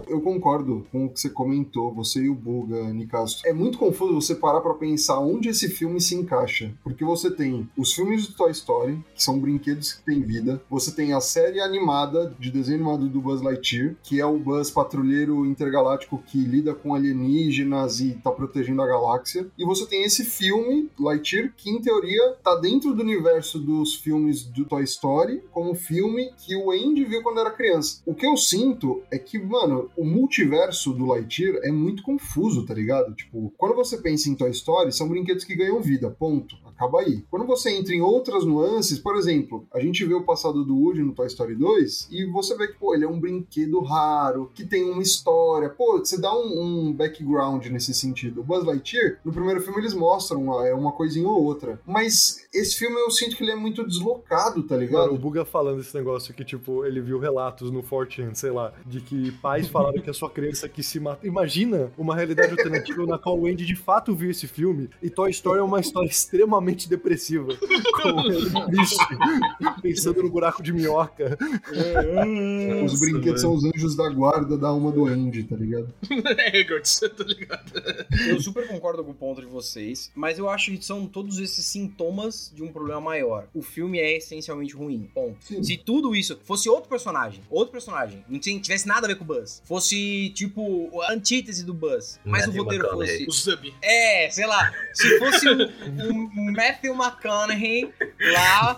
A: Eu concordo com o que você comentou, você e o Buga, Nicasso. É muito confuso você parar pra pensar onde esse filme se encaixa. Porque você tem os filmes do Toy Story, que são brinquedos que têm vida. Você tem a série animada de desenho animado do Buzz Lightyear, que é o Buzz patrulheiro intergaláctico que lida com alienígenas e tá protegendo a galáxia. E você tem esse filme, Lightyear, que em teoria tá dentro do universo dos filmes do Toy Story, como filme que o Andy viu quando era criança. O que eu sinto é que, mano, o multiverso do Lightyear é muito confuso, tá ligado? Tipo, quando você pensa em Toy Story, são brinquedos que ganham vida, ponto. Acaba aí. Quando você entra em outras nuances, por exemplo, a gente vê o passado do Woody no Toy Story 2 e você vê que, pô, ele é um brinquedo raro, que tem uma história. Pô, você dá um, um background nesse sentido. O Buzz Lightyear, no primeiro filme eles mostram uma, é uma coisinha ou outra. Mas esse filme eu sinto que ele é muito deslocado, tá ligado?
E: Mano, o Buga falando esse negócio que, tipo, ele viu relatos no 4chan, sei lá, de que pais falaram que a sua criança quis se matar. Imagina uma realidade alternativa na qual o Andy de fato viu esse filme e Toy Story é uma história extremamente depressiva. Com ele triste, pensando no buraco de minhoca.
A: Os brinquedos são os anjos da guarda da alma do Andy, tá ligado?
C: É, tá ligado?
B: Eu super concordo com o ponto de vocês, mas eu acho que são todos esses sintomas de um problema maior. O filme é essencialmente ruim. Ponto.
A: Sim.
B: Se tudo isso fosse outro personagem, outro personagem, não tivesse nada a ver com o Buzz, fosse tipo a antítese do Buzz, mas o
D: Matthew
B: roteiro
D: McConaughey.
C: O
B: fosse.
C: Zub.
B: É, sei lá, se fosse o, o Matthew McConaughey lá,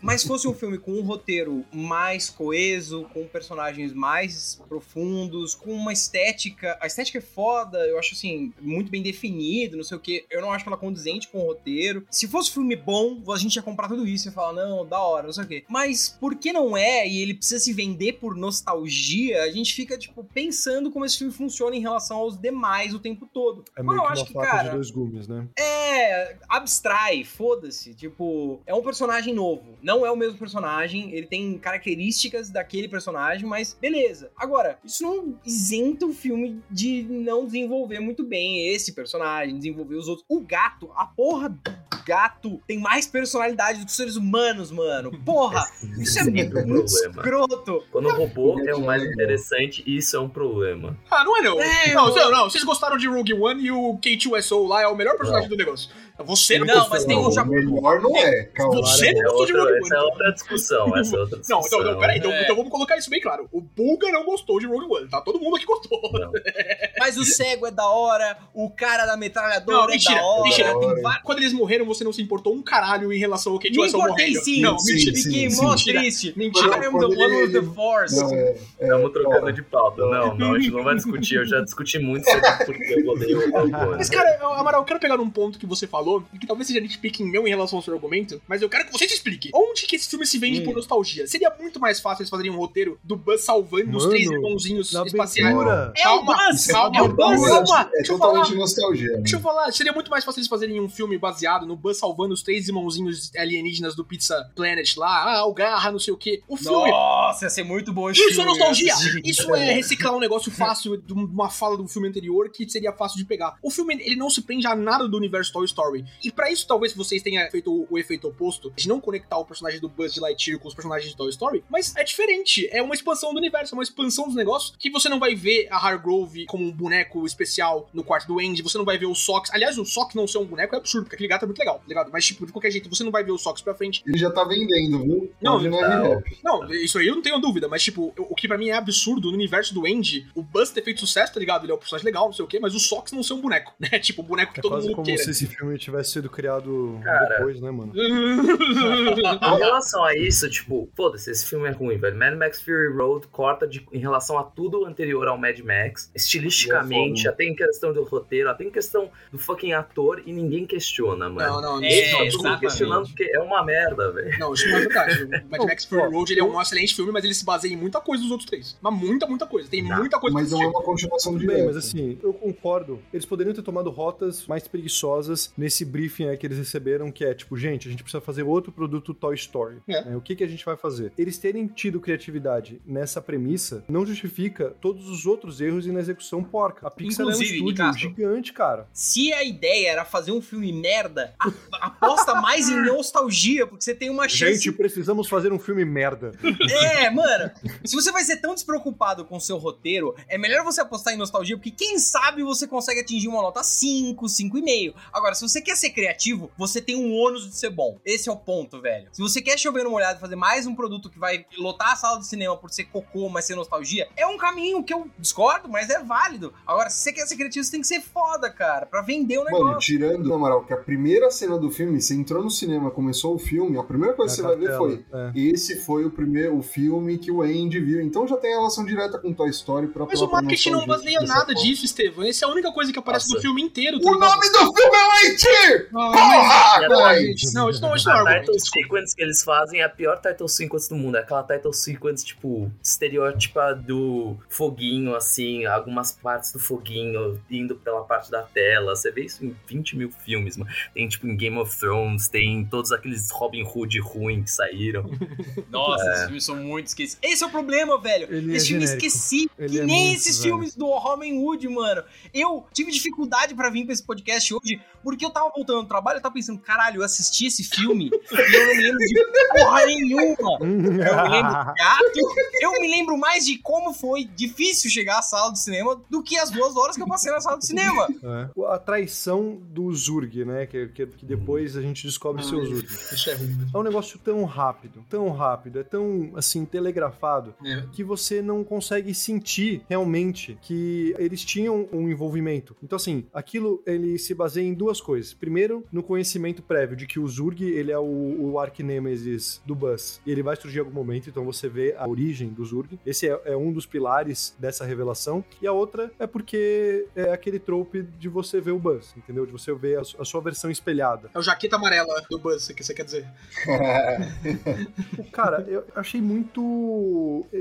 B: mas fosse um filme com um roteiro mais coeso, com personagens mais profundos, com uma estética. A estética é foda, eu acho assim, muito bem definido, não sei o que. Eu não acho ela condizente com o roteiro. Se fosse um filme bom, a gente ia comprar tudo isso e falar, não, da hora, não sei o que. Mas por que não é e ele precisa se vender por nostalgia, a gente fica, tipo, pensando como esse filme funciona em relação aos demais o tempo todo.
E: É
B: Mas
E: meio
B: eu
E: que
B: acho
E: uma
B: que, cara,
E: de dois gumes, né?
B: é, abstrai, foda-se. Tipo, é um personagem novo. Não é o mesmo personagem, ele tem características daquele personagem, mas beleza. Agora, isso não isenta o filme de não desenvolver muito bem esse personagem, desenvolver os outros. O gato, a porra do gato tem mais personalidade do que os seres humanos, mano. Porra, isso é muito,
D: um
B: muito
D: problema.
B: escroto.
D: Quando o robô é o mais interessante, isso é um problema.
C: Ah, não é não.
B: É,
C: não,
B: eu-
C: não, não, vocês gostaram de Rogue One e o K2SO lá é o melhor personagem do negócio. Você não,
B: Não,
C: gostou.
B: mas tem
A: Não,
B: um já-
A: melhor não é, calma.
C: Você não
D: É
C: gostou de Rogue
D: essa é
C: One.
D: outra discussão. Essa é outra
C: Não,
D: discussão.
C: então, não, peraí, então,
B: É.
C: então vamos colocar isso bem claro. O Bulga não gostou de Rogue One, tá? Todo mundo aqui gostou.
D: Não.
B: Mas o cego é da hora, o cara da metralhadora
C: Não,
B: é
C: mentira,
B: da hora.
C: mentira. Quando eles morreram, você não se importou um caralho em relação ao
B: Me
C: K2SO
B: importei sim,
C: Não,
A: sim,
C: mentira.
A: sim.
B: Fiquei mó
C: mentira.
B: triste.
C: Mentira.
B: I am the one with the force.
A: Não, é, é,
D: Estamos trocando de pauta. Não, não, a gente não vai discutir. Eu já discuti muito sobre porque eu odeio o Rogue One.
C: Mas, cara, Amaral, eu quero pegar num ponto que você falou, e que talvez seja nitpicking meu em relação ao seu argumento, mas eu quero que você se explique. Onde que esse filme se vende
B: Hum.
C: por nostalgia? Seria muito mais fácil eles fazerem um roteiro do Buzz salvando os
E: Mano,
C: três irmãozinhos espaciais.
E: abertura.
B: É o
C: Calma,
B: Buzz!
C: calma,
B: é o Buzz!
A: Calma,
C: calma,
A: É
C: deixa eu
A: totalmente
C: falar.
A: nostalgia. né?
C: Deixa eu falar, seria muito mais fácil eles fazerem um filme baseado no Buzz salvando os três irmãozinhos alienígenas do Pizza Planet lá, ah, o Garra, não sei o quê. O filme.
B: Nossa, ia ser muito bom esse
C: Isso é
B: filme,
C: nostalgia!
B: eu assisti.
C: Isso é reciclar um negócio fácil de uma fala do filme anterior que seria fácil de pegar. O filme, ele não se prende a nada do universo Toy Story. E pra isso, talvez vocês tenham feito o, o efeito oposto, de não conectar o personagem do Buzz de Lightyear com os personagens de Toy Story, mas é diferente. É uma expansão do universo, é uma expansão dos negócios que você não vai ver a Hargrove como um boneco especial no quarto do Andy, você não vai ver o Sox. Aliás, o Sox não ser um boneco é absurdo, porque aquele gato é muito legal, tá ligado? Mas, tipo, de qualquer jeito, você não vai ver o Sox pra frente.
A: Ele já tá vendendo, viu?
C: Não,
A: não
D: tá.
A: é rap.
C: Não, isso aí eu não tenho dúvida, mas tipo, o que pra mim é absurdo no universo do Andy, o Buzz ter feito sucesso, tá ligado? Ele é um personagem legal, não sei o quê, mas o Sox não ser um boneco, né? Tipo, o boneco que
E: É
C: todo
E: quase
C: mundo
E: como
C: queira.
E: se esse filme tivesse sido criado
D: Cara.
E: depois, né, mano?
D: Em relação a isso, tipo, foda-se, esse filme é ruim, velho. Mad Max Fury Road corta de- em relação a tudo anterior ao Mad Max. Estilisticamente,
A: É
D: até em questão do roteiro, até em questão do fucking ator, e ninguém questiona, mano.
C: Não, não,
B: É,
C: não,
B: exatamente.
D: questionando porque é uma merda, velho.
C: Não, isso não é verdade. O Mad Max Fury Road ele é um excelente filme, mas ele se baseia em muita coisa dos outros três. Mas muita, muita coisa. Tem
D: Não,
C: muita coisa
A: Mas não é uma continuação direta.
E: bem, mas assim, eu concordo. Eles poderiam ter tomado rotas mais preguiçosas nesse briefing aí que eles receberam, que é tipo, gente, a gente precisa fazer outro produto Toy Story.
C: É.
E: né? O que, que a gente vai fazer? Eles terem tido criatividade nessa premissa não justifica todos os outros erros e na execução porca. A Pixar é um
B: Inclusive,
E: estúdio gigante, cara.
B: Se a ideia era fazer um filme merda, a- aposta mais em nostalgia, porque você tem uma chance.
E: Gente, precisamos fazer um filme merda.
B: É, mano. Se você vai ser tão despreocupado com o seu roteiro, é melhor você apostar em nostalgia, porque quem sabe você consegue atingir uma nota 5, 5,5. Agora, se você quer ser criativo, você tem um ônus de ser bom. Esse é o ponto, velho. Se você quer chover numa olhada e fazer mais um produto que vai lotar a sala de cinema por ser cocô, mas ser nostalgia, é um caminho que eu discordo, mas é válido. Agora, se você quer ser criativo, você tem que ser foda, cara, pra vender o negócio.
A: Mano, tirando, na moral, que a primeira cena do filme, você entrou no cinema, começou o filme, a primeira coisa que você vai ver foi
E: é.
A: esse foi o primeiro o filme que o Andy viu. Então já tem relação direta com Toy Story pra
C: Mas o marketing não baseia nada
A: forma.
C: disso, Estevam. Essa é a única coisa que aparece
D: Nossa.
C: no filme inteiro. tá
A: O
C: ligado?
A: nome do filme é Andy!
C: Ah,
A: Porra!
C: Não, isso não, isso não é
D: A title sequence que eles fazem é a pior title sequence do mundo. É aquela title sequence, tipo, estereótipa do foguinho, assim, algumas partes do foguinho indo pela parte da tela. Você vê isso em 20 mil filmes, mano. Tem, tipo, em Game of Thrones, tem todos aqueles Robin Hood ruins que saíram.
B: Nossa, esses filmes são muito esquecidos. Esse é o problema, velho.
E: Ele é
B: Esse filme
E: genérico.
B: esqueci.
E: Ele
B: que
E: é
B: nem
E: muito,
B: esses
E: velho.
B: filmes do Robin Hood, mano. Eu tive dificuldade pra vir pra esse podcast hoje, porque eu tava voltando do trabalho e tava pensando, caralho, eu assisti esse filme e eu não me lembro de porra nenhuma. Eu me lembro do gato. Eu me lembro mais de como foi difícil chegar à sala do cinema do que as duas horas que eu passei na sala do cinema.
E: É. A traição do Zurg, né? Que, que, que depois a gente descobre seu Zurg.
C: Isso é ruim.
E: É um negócio tão rápido, tão rápido, é tão, assim, telegrafado,
C: É.
E: que você não consegue sentir realmente que eles tinham um envolvimento. Então, assim, aquilo, ele se baseia em duas coisas. Primeiro, no conhecimento prévio de que o Zurg, ele é o, o arquinêmesis do Buzz. E ele vai surgir em algum momento, então você vê a origem do Zurg. Esse é, é um dos pilares dessa revelação. E a outra é porque é aquele trope de você ver o Buzz, entendeu? De você ver a, a sua versão espelhada.
C: É o jaqueta amarela do Buzz, que você quer dizer.
E: Cara, eu achei muito.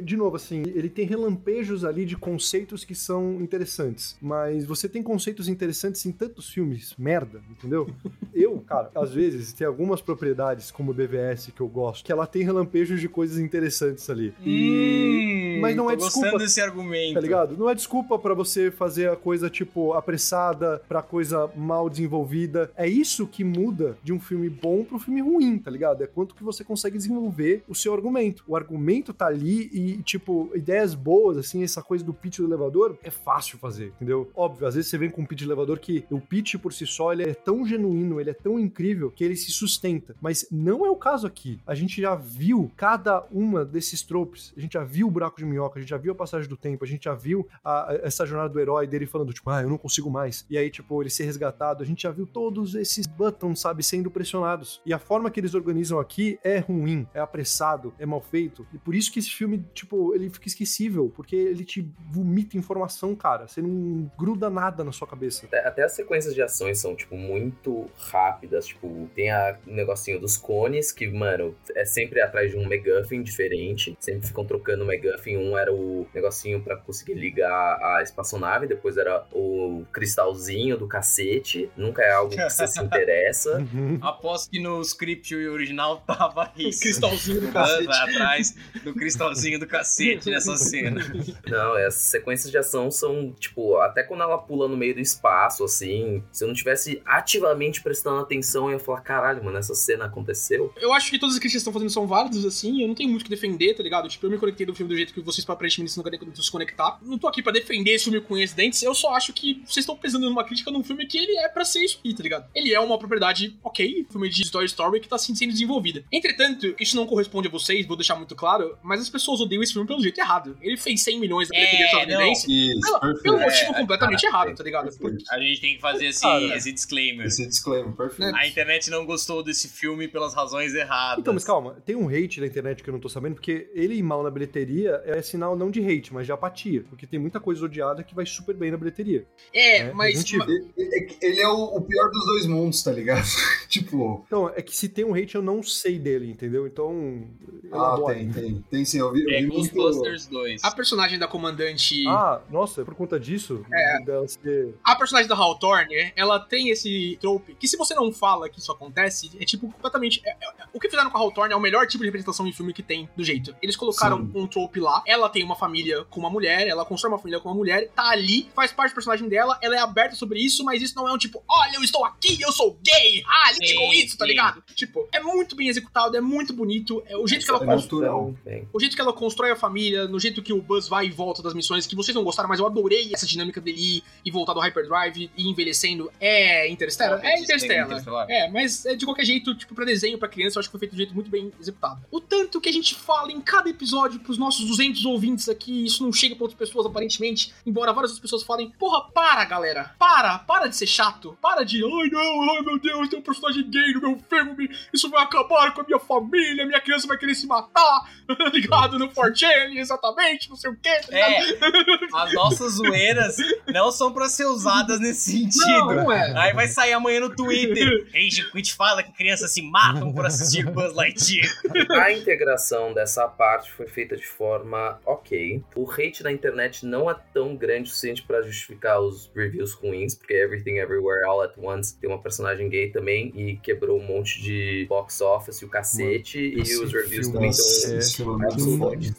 E: De novo, assim, ele tem relampejos ali de conceitos que são interessantes. Mas você tem conceitos interessantes em tantos filmes, merda, entendeu? eu, cara, às vezes tem algumas propriedades, como o BVS, que eu gosto, que ela tem relampejos de coisas interessantes ali. E...
B: Hum,
E: Mas não
B: tô
E: é desculpa,
B: gostando desse argumento.
E: Tá ligado? Não é desculpa pra você fazer a coisa, tipo, apressada, pra coisa mal desenvolvida. É isso que muda de um filme bom pro filme ruim, tá ligado? É quanto que você consegue desenvolver o seu argumento. O argumento tá ali e, tipo, ideias boas, assim, essa coisa do pitch do elevador, é fácil fazer, entendeu? Óbvio, às vezes você vem com um pitch de elevador que o pitch por si só, ele é tão genuíno, ele é tão incrível que ele se sustenta. Mas não é o caso aqui. A gente já viu cada uma desses tropes. A gente já viu o buraco de minhoca, a gente já viu a passagem do tempo, a gente já viu a- essa jornada do herói dele falando, tipo, ah, eu não consigo mais. E aí, tipo, ele ser resgatado. A gente já viu todos esses buttons, sabe, sendo pressionados. E a forma que eles organizam aqui é ruim, é apressado, é mal feito. E por isso que esse filme, tipo, ele fica esquecível, porque ele te vomita informação, cara. Você não gruda nada na sua cabeça.
D: Até, até as sequências de ações são, tipo, muito rápidas. Tipo, tem a- o negocinho dos cones, que, mano, é sempre atrás de um MacGuffin diferente. Sempre ficam trocando o MacGuffin. Um era o negocinho pra conseguir ligar a espaçonave, depois era o cristalzinho do cacete. Nunca é algo que você se interessa.
E: Uhum.
B: Aposto que no script original tava isso.
C: Cristalzinho do cacete.
B: atrás do cristalzinho do cacete nessa cena.
D: Não, as sequências de ação são, tipo, até quando ela pula no meio do espaço, assim, se eu não tivesse ativamente prestando atenção, eu ia falar, caralho, mano, essa cena aconteceu.
C: Eu acho que todas as críticas que estão fazendo são válidas, assim, eu não tenho muito o que defender, tá ligado? Tipo, eu me conectei do filme do jeito que vocês aparentemente não querem se conectar. Não tô aqui pra defender esse filme com unhas e dentes, eu só acho que vocês estão pesando numa crítica num filme que ele é pra ser isso aqui, tá ligado? Ele é uma propriedade, ok, filme de Toy Story que tá assim, sendo desenvolvida. Entretanto, isso não corresponde a vocês, vou deixar muito claro, mas as pessoas odeiam esse filme pelo jeito errado. Ele fez 100 milhões na
B: É,
C: bilheteria estadunidense
A: Isso,
C: pela-
A: perfeito.
C: pelo motivo
B: É,
C: completamente
D: cara,
C: errado, tá ligado?
A: perfeito.
B: A gente tem que fazer esse,
E: Cara,
B: esse disclaimer.
A: Esse disclaimer, perfeito.
B: A internet não gostou desse filme pelas razões erradas.
E: Então, mas calma, tem um hate na internet que eu não tô sabendo, porque ele ir mal na bilheteria é sinal não de hate, mas de apatia. Porque tem muita coisa odiada que vai super bem na bilheteria.
C: É,
E: É,
C: mas.
A: Ele, ele- ele é o, o pior dos dois mundos, tá ligado? tipo,
E: Então, é que se tem um hate, eu não sei dele, entendeu? Então. Eu
A: ah,
E: adoro.
A: tem, tem. Tem sim, eu vi, eu
B: É
A: vi muito...
B: Ghostbusters 2.
C: A personagem da comandante.
E: Ah, nossa, é por conta disso?
C: É.
E: Dela ser.
C: A personagem da Hawthorne, ela tem esse trope que se você não fala que isso acontece, é tipo completamente. é- é- o que fizeram com a Hawthorne é o melhor tipo de representação em filme que tem, do jeito. Eles colocaram
A: Sim.
C: um trope lá, ela tem uma família com uma mulher, ela constrói uma família com uma mulher, tá ali, faz parte do personagem dela, ela é aberta sobre isso, mas isso não é um tipo, olha, eu estou aqui, eu sou gay, ah, lide com isso, tá ligado? Tipo, é muito bem executado, é muito bonito, é o jeito que ela
A: É
C: constrói.
D: Bem,
C: O jeito que ela constrói a família, no jeito que o Buzz vai e volta das missões, que vocês não gostaram, mas eu adorei essa dinâmica dele ir e voltar do Hyperdrive e envelhecendo. É Interstellar? É Interstellar.
B: Interstellar.
C: É, mas é de qualquer jeito, tipo, pra desenho, pra criança, eu acho que foi feito de um jeito muito bem executado. O tanto que a gente fala em cada episódio pros nossos 200 ouvintes aqui, isso não chega pra outras pessoas, aparentemente, embora várias outras pessoas falem, porra, para, galera, para, para de ser chato, para de, ai não, ai meu Deus, tem um personagem gay no meu filme, isso vai acabar com a minha família, minha criança vai querer se matar, ligado no 4chan, exatamente, não sei o que, tá?
B: É, as nossas zoeiras não são pra ser usadas nesse sentido.
C: Não, não é.
B: Aí vai sair amanhã no Twitter. Rage Quit fala que crianças se matam por assistir Buzz Lightyear.
D: A integração dessa parte foi feita de forma ok. O hate na internet não é tão grande o suficiente pra justificar os reviews ruins, porque Everything Everywhere All at Once tem uma personagem gay também e quebrou um monte de box office e o cacete, e os reviews também estão absolutamente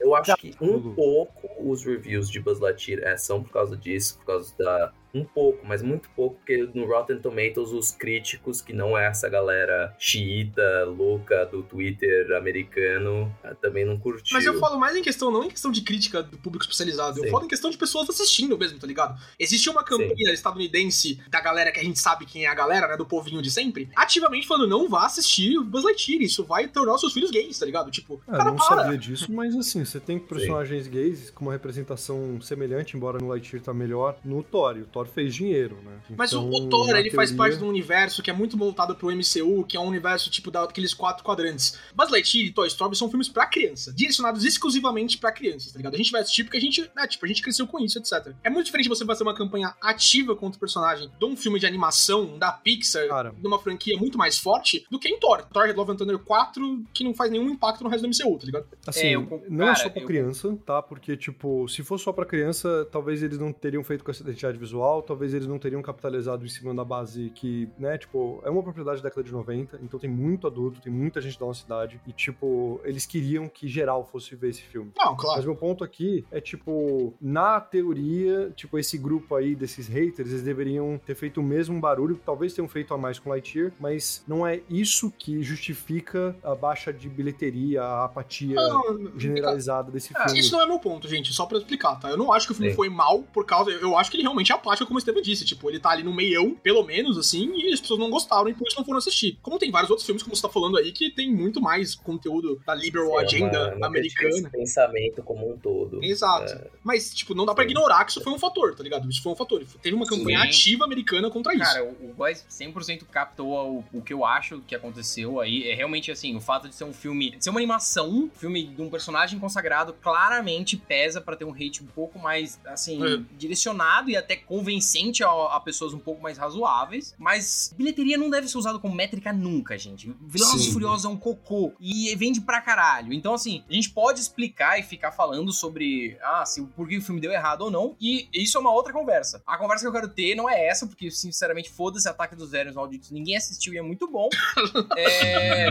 D: Eu acho que um pouco os reviews de Buzz Lightyear é, são por causa disso, por causa da um pouco, mas muito pouco, porque no Rotten Tomatoes os críticos, que não é essa galera xiita, louca do Twitter americano, ah, também não curtiu.
C: Mas eu falo mais em questão, não em questão de crítica do público especializado, eu
D: Sim.
C: falo em questão de pessoas assistindo mesmo, tá ligado? Existe uma campanha estadunidense da galera que a gente sabe quem é a galera, né, do povinho de sempre, ativamente falando, não vá assistir o Buzz Lightyear, isso vai tornar os seus filhos gays, tá ligado? Tipo,
E: Ah,
C: cara,
E: não
C: para.
E: sabia disso, mas assim, você tem personagens gays com uma representação semelhante, embora no Lightyear tá melhor, no Thor. O Thor fez dinheiro, né?
C: Mas o-
E: Então,
C: o Thor,
E: na
C: ele faz
E: teoria-
C: parte de um universo que é muito voltado pro MCU, que é um universo tipo daqueles quatro quadrantes. Buzz Lightyear e Toy Story são filmes pra criança, direcionados exclusivamente pra crianças, tá ligado? A gente vai assistir porque a gente, né, tipo, a gente cresceu com isso, etc. É muito diferente você fazer uma campanha ativa contra o personagem de um filme de animação da Pixar,
E: Cara.
C: de uma franquia muito mais forte, do que em Thor. Thor Love and Thunder 4, que não faz nenhum impacto no resto do MCU, tá ligado?
E: Assim,
B: É, eu
E: não é
B: cara,
E: só pra
B: eu-
E: criança, tá? Porque, tipo, se fosse só pra criança, talvez eles não teriam feito com essa identidade visual, atual, talvez eles não teriam capitalizado em cima da base que, né, tipo, é uma propriedade da década de 90, então tem muito adulto, tem muita gente da nossa cidade, e, tipo, eles queriam que geral fosse ver esse filme.
C: Não,
E: Mas
C: claro.
E: meu ponto aqui é, tipo, na teoria, tipo, esse grupo aí desses haters, eles deveriam ter feito o mesmo barulho, talvez tenham feito a mais com Lightyear, mas não é isso que justifica a baixa de bilheteria, a apatia
C: Não,
E: generalizada desse
C: Ah,
E: filme.
C: Isso não é meu ponto, gente, só pra explicar, tá? Eu não acho que o filme
D: Sim.
C: foi mal por causa. Eu acho que ele realmente é apático, como o Estevam disse. Tipo, ele tá ali no meião, pelo menos, assim, e as pessoas não gostaram e por isso não foram assistir. Como tem vários outros filmes, como você tá falando aí, que tem muito mais conteúdo da liberal
D: É
C: agenda
D: uma-
C: americana.
D: pensamento como um todo.
C: Exato. Mas, tipo, não dá pra
D: Sim.
C: ignorar que isso foi um fator, tá ligado? Isso foi um fator. Teve uma campanha
B: Sim.
C: ativa americana contra isso.
B: Cara, o, Góis 100% captou o, o que eu acho que aconteceu aí. É realmente assim, o fato de ser um filme, de ser uma animação, um filme de um personagem consagrado, claramente pesa pra ter um hate um pouco mais, assim,
C: É.
B: direcionado e até convincente a, a pessoas um pouco mais razoáveis. Mas bilheteria não deve ser usado como métrica nunca, gente. Velozes e. Furiosos é um cocô e vende pra caralho. Então, assim, a gente pode explicar e ficar falando sobre, ah, se, por que o filme deu errado ou não, e isso é uma outra conversa. A conversa que eu quero ter não é essa, porque, sinceramente, foda-se Ataque dos Velhos Malditos, ninguém assistiu e é muito bom. É,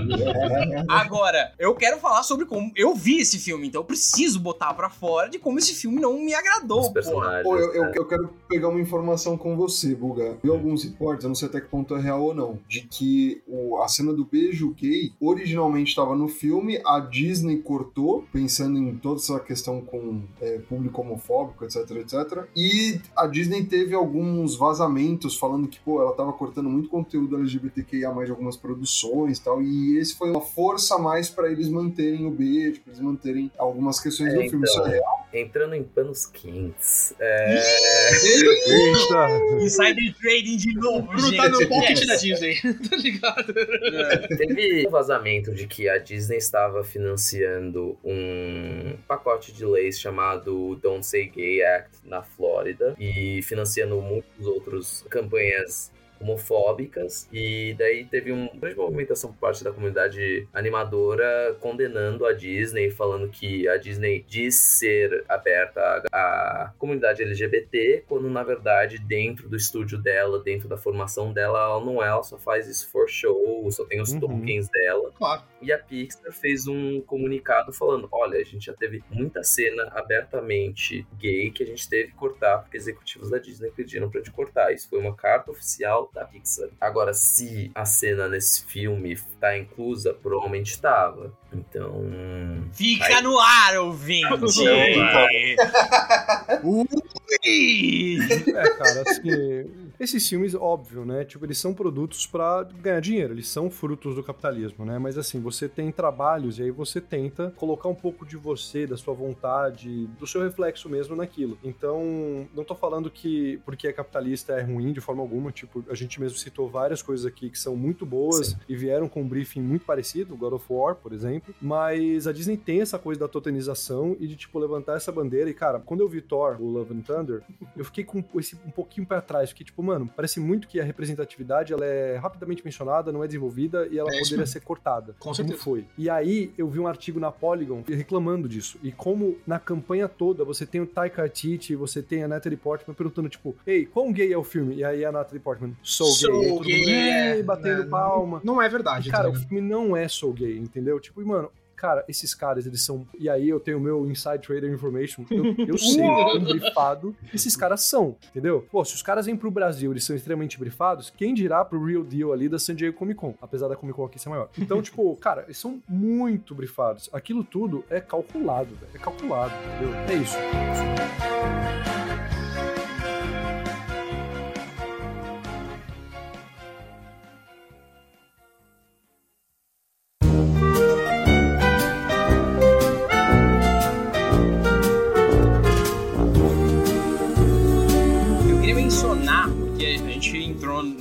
B: Agora, eu quero falar sobre como eu vi esse filme, então eu preciso botar pra fora de como esse filme não me agradou, porra.
A: Pô, eu, eu,
D: né?
A: eu quero pegar uma informação com você, Buga. Vi alguns reportes, eu não sei até que ponto é real ou não, de que o, a cena do beijo gay originalmente estava no filme, a Disney cortou, pensando em toda essa questão com é, público homofóbico, etc, etc. E a Disney teve alguns vazamentos falando que, pô, ela tava cortando muito conteúdo LGBTQIA mais de algumas produções e tal, e esse foi uma força a mais para eles manterem o beijo, pra eles manterem algumas questões
D: É,
A: do filme. Isso
D: então.
A: é real?
D: Entrando em panos quentes. É...
E: Eita!
B: Insider Trading de novo,
C: Bruno
B: gente.
C: tá no pocket
B: Yes.
C: da Disney, tá ligado?
D: Teve um vazamento de que a Disney estava financiando um pacote de leis chamado Don't Say Gay Act na Flórida e financiando muitas outras campanhas homofóbicas e daí teve uma grande movimentação por parte da comunidade animadora condenando a Disney, falando que a Disney diz ser aberta à, à comunidade LGBT, quando na verdade dentro do estúdio dela, dentro da formação dela, ela não é, ela só faz isso for show, só tem os
E: Uhum.
D: tokens dela.
C: Claro.
D: E a Pixar fez um comunicado falando: olha, a gente já teve muita cena abertamente gay que a gente teve que cortar porque executivos da Disney pediram pra gente cortar. Isso foi uma carta oficial da Pixar. Agora, se a cena nesse filme tá inclusa, provavelmente estava. Então.
B: Fica
D: Aí.
B: no ar, ouvinte! Ui!
E: É, cara, assim, esses filmes, óbvio, né? Tipo, eles são produtos pra ganhar dinheiro, eles são frutos do capitalismo, né? Mas assim, você tem trabalhos e aí você tenta colocar um pouco de você, da sua vontade, do seu reflexo mesmo naquilo. Então, não tô falando que porque é capitalista é ruim de forma alguma, tipo, a gente mesmo citou várias coisas aqui que são muito boas
D: Sim.
E: e vieram com um briefing muito parecido, God of War, por exemplo, mas a Disney tem essa coisa da totalização e de, tipo, levantar essa bandeira e, cara, quando eu vi Thor, o Love and Thunder, eu fiquei com esse um pouquinho pra trás, fiquei tipo, mano, parece muito que a representatividade ela é rapidamente mencionada, não é desenvolvida e ela
C: É
E: poderia ser cortada.
C: Com
E: como
C: certeza.
E: foi. E aí eu vi um artigo na Polygon reclamando disso. E como na campanha toda você tem o Taika Waititi, você tem a Natalie Portman perguntando tipo, ei, quão gay é o filme? E aí a Natalie Portman, sou gay. Mundo,
C: gay,
E: "Ei",
C: é.
E: batendo
C: É,
E: palma.
C: Não é verdade.
E: E, cara,
C: tá
E: o filme não é sou gay, entendeu? Tipo, e, mano, cara, esses caras, eles são. E aí eu tenho o meu Inside Trader Information. Eu, eu sei quão brifado esses caras são, entendeu? Pô, se os caras vêm pro Brasil, eles são extremamente brifados, quem dirá pro Real Deal ali da San Diego Comic Con? Apesar da Comic Con aqui ser maior. Então, tipo, cara, eles são muito brifados. Aquilo tudo é calculado, velho. É calculado, entendeu? É isso.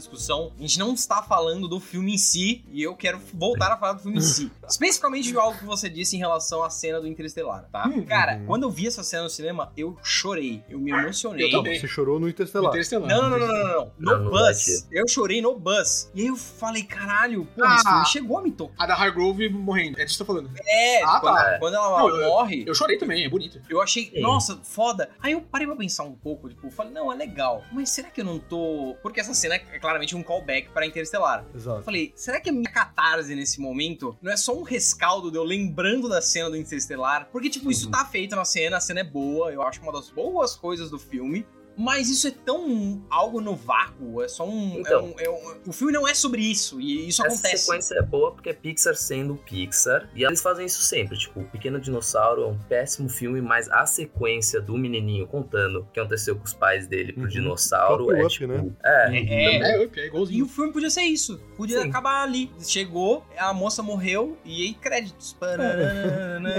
B: discussão, a gente não está falando do filme em si, e eu quero voltar a falar do filme em si. Especificamente de algo que você disse em relação à cena do Interestelar, tá?
C: Hum.
B: Cara,
E: Uhum.
B: quando eu vi essa cena no cinema, eu chorei, eu me emocionei.
C: Eu também.
E: Você chorou no Interestelar.
C: Interestelar.
B: Não, não, não, não, não, não. No bus. Eu chorei no bus. E aí eu falei, caralho, pô,
C: Ah.
B: esse filme chegou a me tocar.
C: A da Hargrove morrendo. É disso que você tá falando.
B: É,
C: Ah,
B: quando,
C: tá.
B: quando ela
C: Não, eu-
B: morre,
C: Eu chorei também, é bonito.
B: eu achei,
D: Sim.
B: nossa, foda. Aí eu parei pra pensar um pouco, tipo, falei, não, é legal. Mas será que eu não tô. Porque essa cena é claramente um callback pra Interestelar. Eu
E: Exato.
B: falei, será que a minha catarse nesse momento não é só um rescaldo de eu lembrando da cena do Interestelar? Porque, tipo, isso tá feito na cena, a cena é boa, eu acho uma das boas coisas do filme. Mas isso é tão algo no vácuo, é só um. é
D: Então.
B: um- é um- o filme não é sobre isso, e isso
D: Essa
B: acontece.
D: sequência é boa porque é Pixar sendo Pixar. E eles fazem isso sempre. Tipo, o Pequeno Dinossauro é um péssimo filme, mas a sequência do menininho contando o que aconteceu com os pais dele pro
E: Uhum.
D: dinossauro é
E: Up,
D: tipo.
E: né?
D: É.
B: É,
C: É, up, é
B: E
C: igualzinho.
B: o filme podia ser isso. Podia
D: Sim.
B: acabar ali. Chegou, a moça morreu e aí créditos.
E: É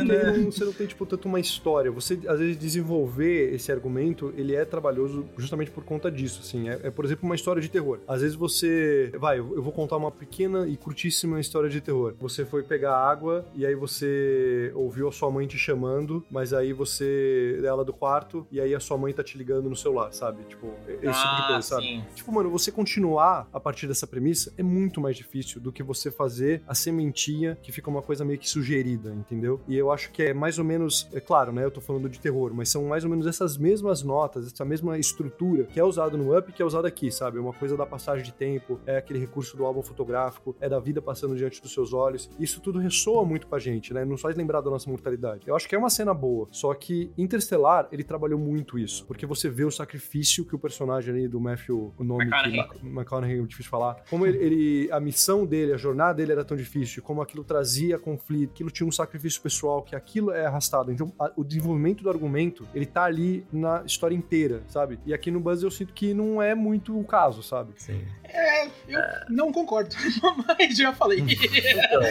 E: que aí não- você não tem, tipo, tanto uma história. Você, às vezes, desenvolver esse argumento, ele é trabalhoso justamente por conta disso, assim. É, é, por exemplo, uma história de terror. Às vezes você... Vai, eu vou contar uma pequena e curtíssima história de terror. Você foi pegar água e aí você ouviu a sua mãe te chamando, mas aí você... Ela do quarto e aí a sua mãe tá te ligando no celular, sabe? Tipo, esse tipo de
B: Ah,
E: coisa, sabe?
B: sim.
E: Tipo, mano, você continuar a partir dessa premissa é muito mais difícil do que você fazer a sementinha que fica uma coisa meio que sugerida, entendeu? E eu acho que é mais ou menos, é claro, né? Eu tô falando de terror, mas são mais ou menos essas mesmas notas, essa mesma estrutura que é usada no Up que é usada aqui, sabe? É uma coisa da passagem de tempo, é aquele recurso do álbum fotográfico, é da vida passando diante dos seus olhos. Isso tudo ressoa muito com a gente, né? Nos faz lembrar da nossa mortalidade. Eu acho que é uma cena boa, só que Interstellar, ele trabalhou muito isso, porque você vê o sacrifício que o personagem ali do Matthew, o nome
B: McConaughey.
E: que McConaughey é difícil de falar, como ele, ele- a missão dele, a jornada dele era tão difícil, como aquilo trazia conflito, aquilo tinha um sacrifício pessoal, que aquilo é arrastado. Então, a- o desenvolvimento do argumento, ele tá ali na história inteira, sabe? E aqui no Buzz eu sinto que não é muito o caso, sabe?
D: Sim.
C: É, eu não concordo. Mas já falei.
D: Então,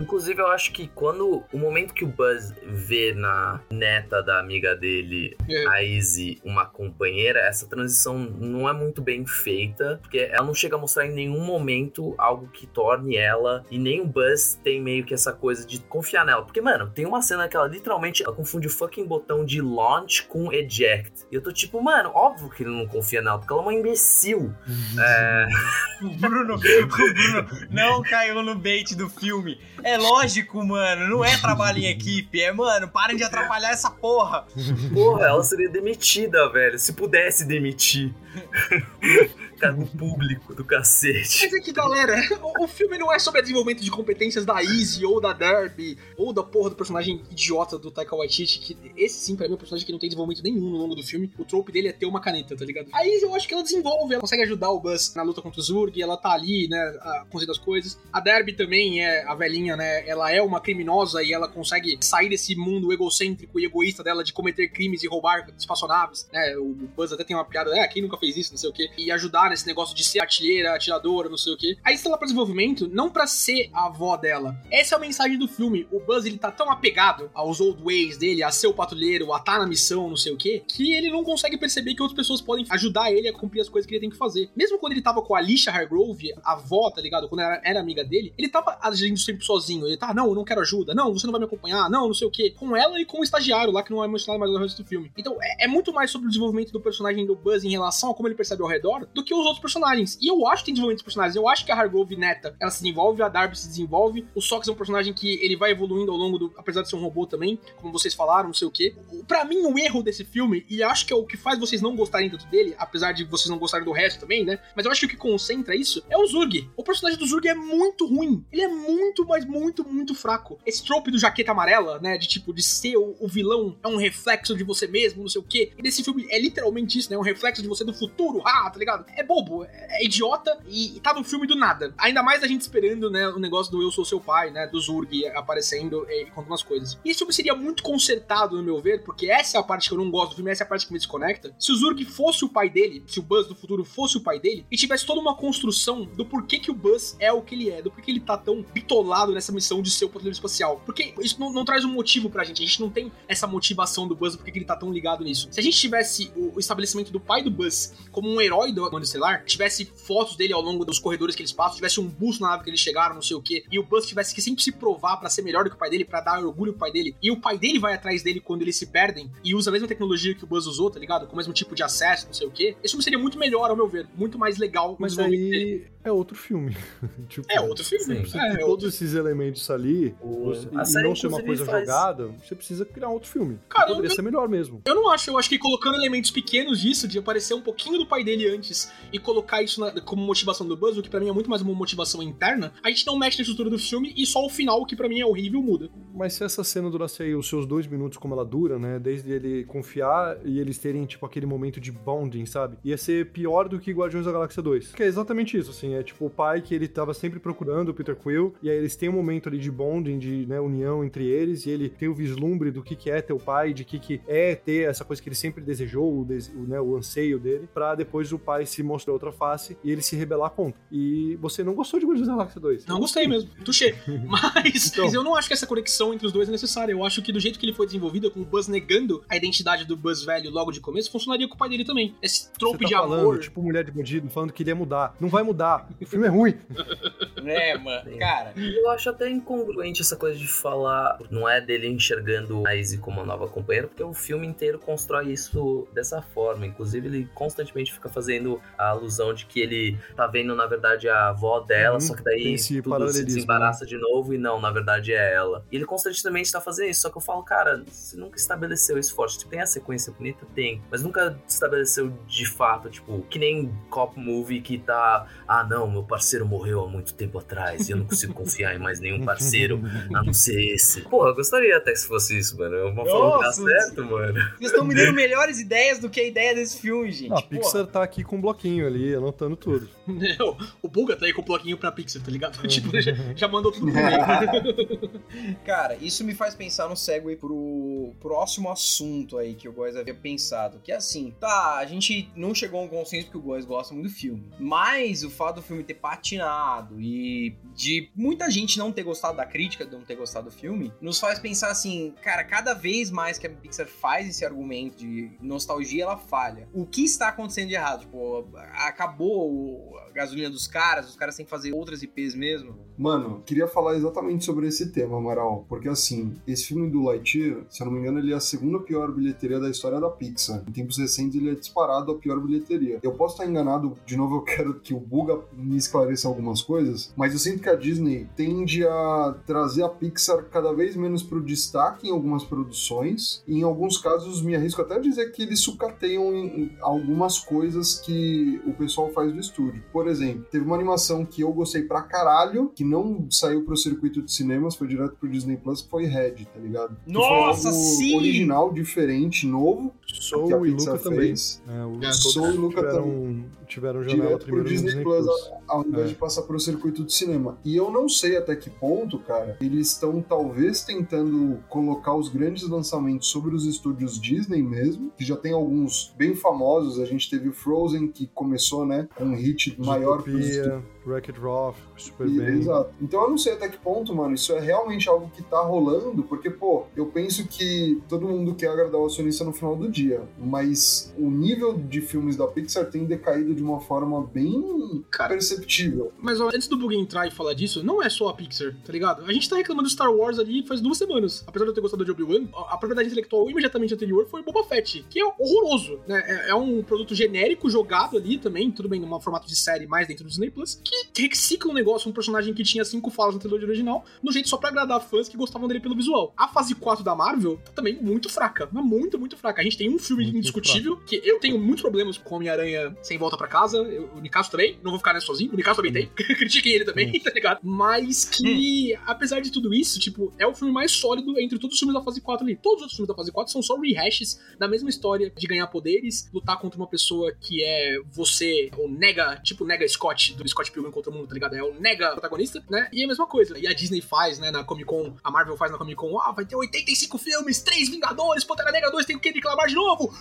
D: inclusive eu acho que quando o momento que o Buzz vê na neta da amiga dele,
C: É.
D: a Izzy, uma companheira, essa transição não é muito bem feita, porque ela não chega a mostrar em nenhum momento algo que torne ela e nem o Buzz tem meio que essa coisa de confiar nela, porque mano, tem uma cena que ela literalmente ela confunde o fucking botão de launch com eject. E eu tô tipo, mano, óbvio que ele não confia nela, porque ela é uma imbecil. É,
B: O Bruno, o Bruno não caiu no bait do filme. É lógico, mano. Não é trabalho em equipe. É, mano, parem de atrapalhar essa porra.
D: Porra, ela seria demitida, velho. Se pudesse demitir. Cargo público do cacete.
C: Mas é que, galera, o, filme não é sobre desenvolvimento de competências da Izzy ou da Derby ou da porra do personagem idiota do Taika Waititi, que esse sim, pra mim, é um personagem que não tem desenvolvimento nenhum no longo do filme. O trope dele é ter uma caneta, tá ligado? A Izzy, eu acho que ela desenvolve, ela consegue ajudar o Buzz na luta contra o Zurg, ela tá ali, né, conseguindo as coisas. A Derby também é a velhinha, né, ela é uma criminosa e ela consegue sair desse mundo egocêntrico e egoísta dela de cometer crimes e roubar espaçonaves, né? O Buzz até tem uma piada, é, quem nunca fez isso, não sei o quê, e ajudar nesse negócio de ser artilheira, atiradora, não sei o quê. Aí está lá pra desenvolvimento, não pra ser a avó dela. Essa é a mensagem do filme. O Buzz, ele tá tão apegado aos old ways dele, a ser o patrulheiro, a estar na missão, não sei o quê, que ele não consegue perceber que outras pessoas podem ajudar ele a cumprir as coisas que ele tem que fazer. Mesmo quando ele tava com a Alicia Hargrove, a avó, tá ligado? Quando ela era amiga dele, ele tava agindo sempre sozinho. Ele tá, não, eu não quero ajuda, não, você não vai me acompanhar, não, não sei o quê. Com ela e com o estagiário lá, que não é mencionado mais no resto do filme. Então, é, é muito mais sobre o desenvolvimento do personagem do Buzz em relação a como ele percebe ao redor do que os outros personagens. E eu acho que tem desenvolvimento dos personagens. Eu acho que a Hargrove neta, ela se desenvolve, a Darby se desenvolve. O Sox é um personagem que ele vai evoluindo ao longo do. Apesar de ser um robô também, como vocês falaram, não sei o quê. Pra mim, o erro desse filme, e acho que é o que faz vocês não gostarem tanto dele, apesar de vocês não gostarem do resto também, né? Mas eu acho que o que concentra isso é o Zurg. O personagem do Zurg é muito ruim. Ele é muito, mas muito, muito fraco. Esse trope do jaqueta amarela, né? De tipo, de ser o, o vilão é um reflexo de você mesmo, não sei o quê. E nesse filme é literalmente isso, né? É um reflexo de você do futuro. Ah, tá ligado? É bobo, é, é idiota e, tá no filme do nada. Ainda mais a gente esperando, né? O negócio do Eu Sou Seu Pai, né? Do Zurg aparecendo e contando umas coisas. E esse filme seria muito consertado, no meu ver, porque essa é a parte que eu não gosto do filme, essa é a parte que me desconecta. Se o Zurg fosse o pai dele, se o Buzz do futuro fosse o pai dele, e tivesse toda uma construção do porquê que o Buzz é o que ele é, do porquê ele tá tão bitolado nessa missão de ser o patrulheiro espacial. Porque isso não, não traz um motivo pra gente, a gente não tem essa motivação do Buzz, do porquê que ele tá tão ligado nisso. Se a gente tivesse o estabelecimento do pai do Buzz como um herói do, Interestelar, tivesse fotos dele ao longo dos corredores que eles passam, tivesse um busto na nave que eles chegaram, não sei o quê, e o Buzz tivesse que sempre se provar pra ser melhor do que o pai dele, pra dar orgulho pro pai dele, e o pai dele vai atrás dele quando eles se perdem e usa a mesma tecnologia que o Buzz usou, tá ligado? Com o mesmo tipo de acesso, não sei o quê. Esse filme seria muito melhor, ao meu ver, muito mais legal.
E: Mas aí é outro filme. Tipo,
C: É outro filme.
D: Sim.
E: Você
C: É, é outro
E: todos esses elementos ali, você, e não ser uma coisa
D: faz-
E: jogada, você precisa criar outro filme.
C: Cara,
E: Poderia
C: eu-
E: ser melhor mesmo.
C: Eu não acho, eu acho que colocando elementos pequenos disso, de aparecer um pouquinho do pai dele antes e colocar isso na- como motivação do Buzz, o que pra mim é muito mais uma motivação interna, a gente não mexe na estrutura do filme e só o final, que pra mim é horrível, muda.
E: Mas se essa cena durasse aí os seus dois minutos como ela dura, né? Desde ele confiar e eles terem, tipo, aquele momento de bonding, sabe? Ia ser pior do que Guardiões da Galáxia 2. Que é exatamente isso, assim. É tipo o pai que ele tava sempre procurando, o Peter Quill, e aí eles têm um momento ali de bonding, de né, união entre eles, e ele tem o vislumbre do que, que é ter o pai, de que, que é ter essa coisa que ele sempre desejou, o, dese- o, né, o anseio dele, pra depois o pai se mostrar outra face e ele se rebelar contra. E você não gostou de Guardiões da Galáxia 2?
C: Não gostei mesmo, touché. Mas,
E: Então.
C: mas eu não acho que essa conexão entre os dois é necessária. Eu acho que do jeito que ele foi desenvolvido, com o Buzz negando a identidade do Buzz velho logo de começo, funcionaria com o pai dele também. Esse trope
E: tá
C: de
E: falando,
C: amor.
E: tipo mulher de bandido, falando que ele ia mudar. Não vai mudar. O filme é ruim.
B: É, mano. Cara,
D: Eu acho até incongruente essa coisa de falar. Não é dele enxergando a Izzy como uma nova companheira, porque o filme inteiro constrói isso dessa forma. Inclusive, ele constantemente fica fazendo a alusão de que ele tá vendo, na verdade, a avó dela,
E: Uhum,
D: só que daí tudo se
E: né?
D: desembaraça de novo e não, na verdade é ela. E ele constantemente tá fazendo isso, só que eu falo, cara, você nunca estabeleceu isso forte. Tipo, tem a sequência bonita? Tem. Mas nunca estabeleceu de fato, tipo, que nem Cop Movie que tá. Ah, não, meu parceiro morreu há muito tempo atrás e eu não consigo confiar em mais nenhum parceiro a não ser esse. Porra, eu gostaria até que se fosse isso, mano. É uma forma que dá certo, mano.
B: vocês estão me dando melhores ideias do que a ideia desse filme, gente.
E: Não, a. Pixar tá aqui com um bloquinho ali, anotando tudo.
C: o, Buga tá aí com o bloquinho pra Pixar, tá ligado? tipo, já, já mandou tudo pro meio.
B: Cara, isso me faz pensar no segue pro próximo assunto aí que o Góis havia pensado. Que é assim, tá, a gente não chegou a um consenso porque o Góis gosta muito do filme. Mas o fato do filme ter patinado e de muita gente não ter gostado da crítica, de não ter gostado do filme, nos faz pensar assim, cara, cada vez mais que a Pixar faz esse argumento de nostalgia, ela falha. O que está acontecendo de errado? Tipo, acabou a gasolina dos caras, os caras têm que fazer outras IPs mesmo?
A: Mano, queria falar exatamente sobre esse tema, Amaral. Porque assim, esse filme do Lightyear, se eu não me engano, ele é a segunda pior bilheteria da história da Pixar. Em tempos recentes, ele é disparado a pior bilheteria. Eu posso estar enganado, de novo, eu quero que o Buga me esclareça algumas coisas, mas eu sinto que a Disney tende a trazer a Pixar cada vez menos pro destaque em algumas produções. E em alguns casos, me arrisco até a dizer que eles sucateiam algumas coisas que o pessoal faz do estúdio. Por exemplo, teve uma animação que eu gostei pra caralho, que não saiu pro circuito de cinemas, foi direto pro Disney Plus, que foi Red, tá ligado? Que
B: Nossa,
A: foi algo
B: sim!
A: Original, diferente, novo. que a
E: Soul e Luca também.
A: fez.
E: É, o,
C: É,
A: Soul e Luca
E: tiveram, tiveram janela
A: Direto pro
E: primeiro no
A: Disney,
E: Disney
A: Plus,
E: Plus.
A: ao invés
E: É.
A: de passar pro circuito de cinema. E eu não sei até que ponto, cara, eles estão talvez tentando colocar os grandes lançamentos sobre os estúdios Disney mesmo, que já tem alguns bem famosos. A gente teve o Frozen, que começou, né, com um hit maior
E: Zootopia, Wreck-It Ralph, super
A: e-
E: bem.
A: Exato. Então eu não sei até que ponto, mano, isso é realmente algo que tá rolando, porque, pô, eu penso que todo mundo quer agradar o acionista no final do dia, mas o nível de filmes da Pixar tem decaído de uma forma bem
C: Cara.
A: perceptível.
C: Mas ó, antes do Buga entrar e falar disso, não é só a Pixar, tá ligado? A gente tá reclamando do Star Wars ali faz duas semanas. Apesar de eu ter gostado de Obi-Wan, a a propriedade intelectual imediatamente anterior foi Boba Fett, que é horroroso, né? É, é um produto genérico jogado ali também, tudo bem, num formato de série mais dentro do Disney Plus, que recicla um negócio, um personagem que tinha cinco falas na trilogia original, no jeito só pra agradar fãs que gostavam dele pelo visual. A fase 4 da Marvel tá também muito fraca, mas muito, muito fraca. A gente tem um filme
E: Muito
C: indiscutível, que eu tenho muitos problemas com Homem-Aranha sem volta pra casa, eu, o Nicasso também, não vou ficar nessa sozinho, o Nicasso também tem, critiquem ele também, tá ligado? Mas que, apesar de tudo isso, tipo, é o filme mais sólido entre todos os filmes da fase 4 ali. Todos os outros filmes da fase 4 são só rehashes da mesma história de ganhar poderes, lutar contra uma pessoa que é você, o nega, tipo nega Scott, do Scott Pilgrim contra o mundo, tá ligado? É o nega protagonista, né? E é a mesma coisa. E a Disney faz, né, na Comic Con, a Marvel faz na Comic Con, ah, vai ter 85 filmes, 3 Vingadores, Pantera Negra 2, tem o que reclamar de novo?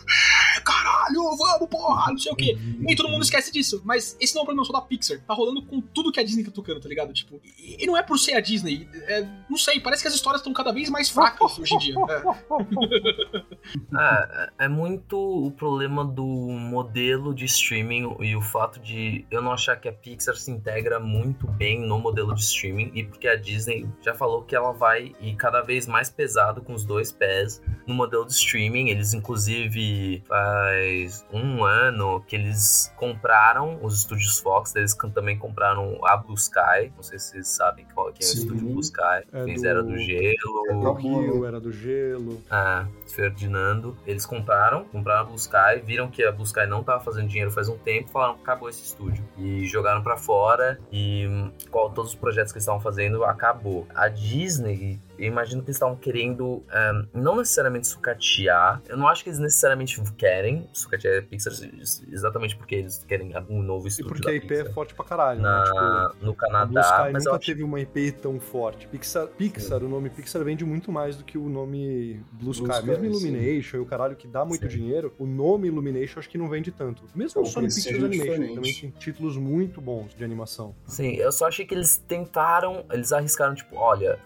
C: É, caralho, vamos, porra, não sei o quê. E todo mundo esquece disso. Mas esse não é um problema só da Pixar. Tá rolando com tudo que a Disney tá tocando, tá ligado? Tipo, e, e não é por ser a Disney. É, não sei, parece que as histórias estão cada vez mais fracas hoje em dia. É.
D: É, é muito o problema do modelo de streaming e o fato de eu não achar que a Pixar se integra muito bem no modelo de streaming e porque a Disney já falou que ela vai ir cada vez mais pesado com os dois pés no modelo de streaming. Eles, inclusive, faz um ano que eles compraram os estúdios Fox, eles também compraram a Blue Sky. Não sei se vocês sabem qual que é
A: Sim.
D: o estúdio Blue Sky.
E: É
D: Eles
E: do-
D: eram do gelo.
A: É
E: O Rio era do gelo.
D: Ah, Ferdinando. Eles compraram, compraram a Blue Sky, viram que a Blue Sky não tava fazendo dinheiro faz um tempo, falaram acabou esse estúdio. E jogaram pra fora e qual, todos os projetos que eles estavam fazendo acabou. A Disney, eu imagino que eles estavam querendo ahn, não necessariamente sucatear. Eu não acho que eles necessariamente querem sucatear a Pixar exatamente porque eles querem algum novo
E: E
D: estúdio
E: porque
D: da
E: a IP
D: Pixar.
E: é forte pra caralho, né?
D: Na,
E: Tipo,
D: no
E: a Blue
D: Canadá,
E: Sky
D: mas
E: nunca
D: acho
E: teve uma IP tão forte. Pixar, Pixar o nome Pixar vende muito mais do que o nome Blue Sky.
A: Blue Sky,
E: Mesmo
A: sim.
E: Illumination e o caralho que dá muito
A: Sim.
E: dinheiro, o nome Illumination acho que não vende tanto. Mesmo o Sony Pictures Animation,
A: diferente.
E: também tem títulos muito bons de animação.
D: Sim, eu só achei que eles tentaram, eles arriscaram, tipo, olha,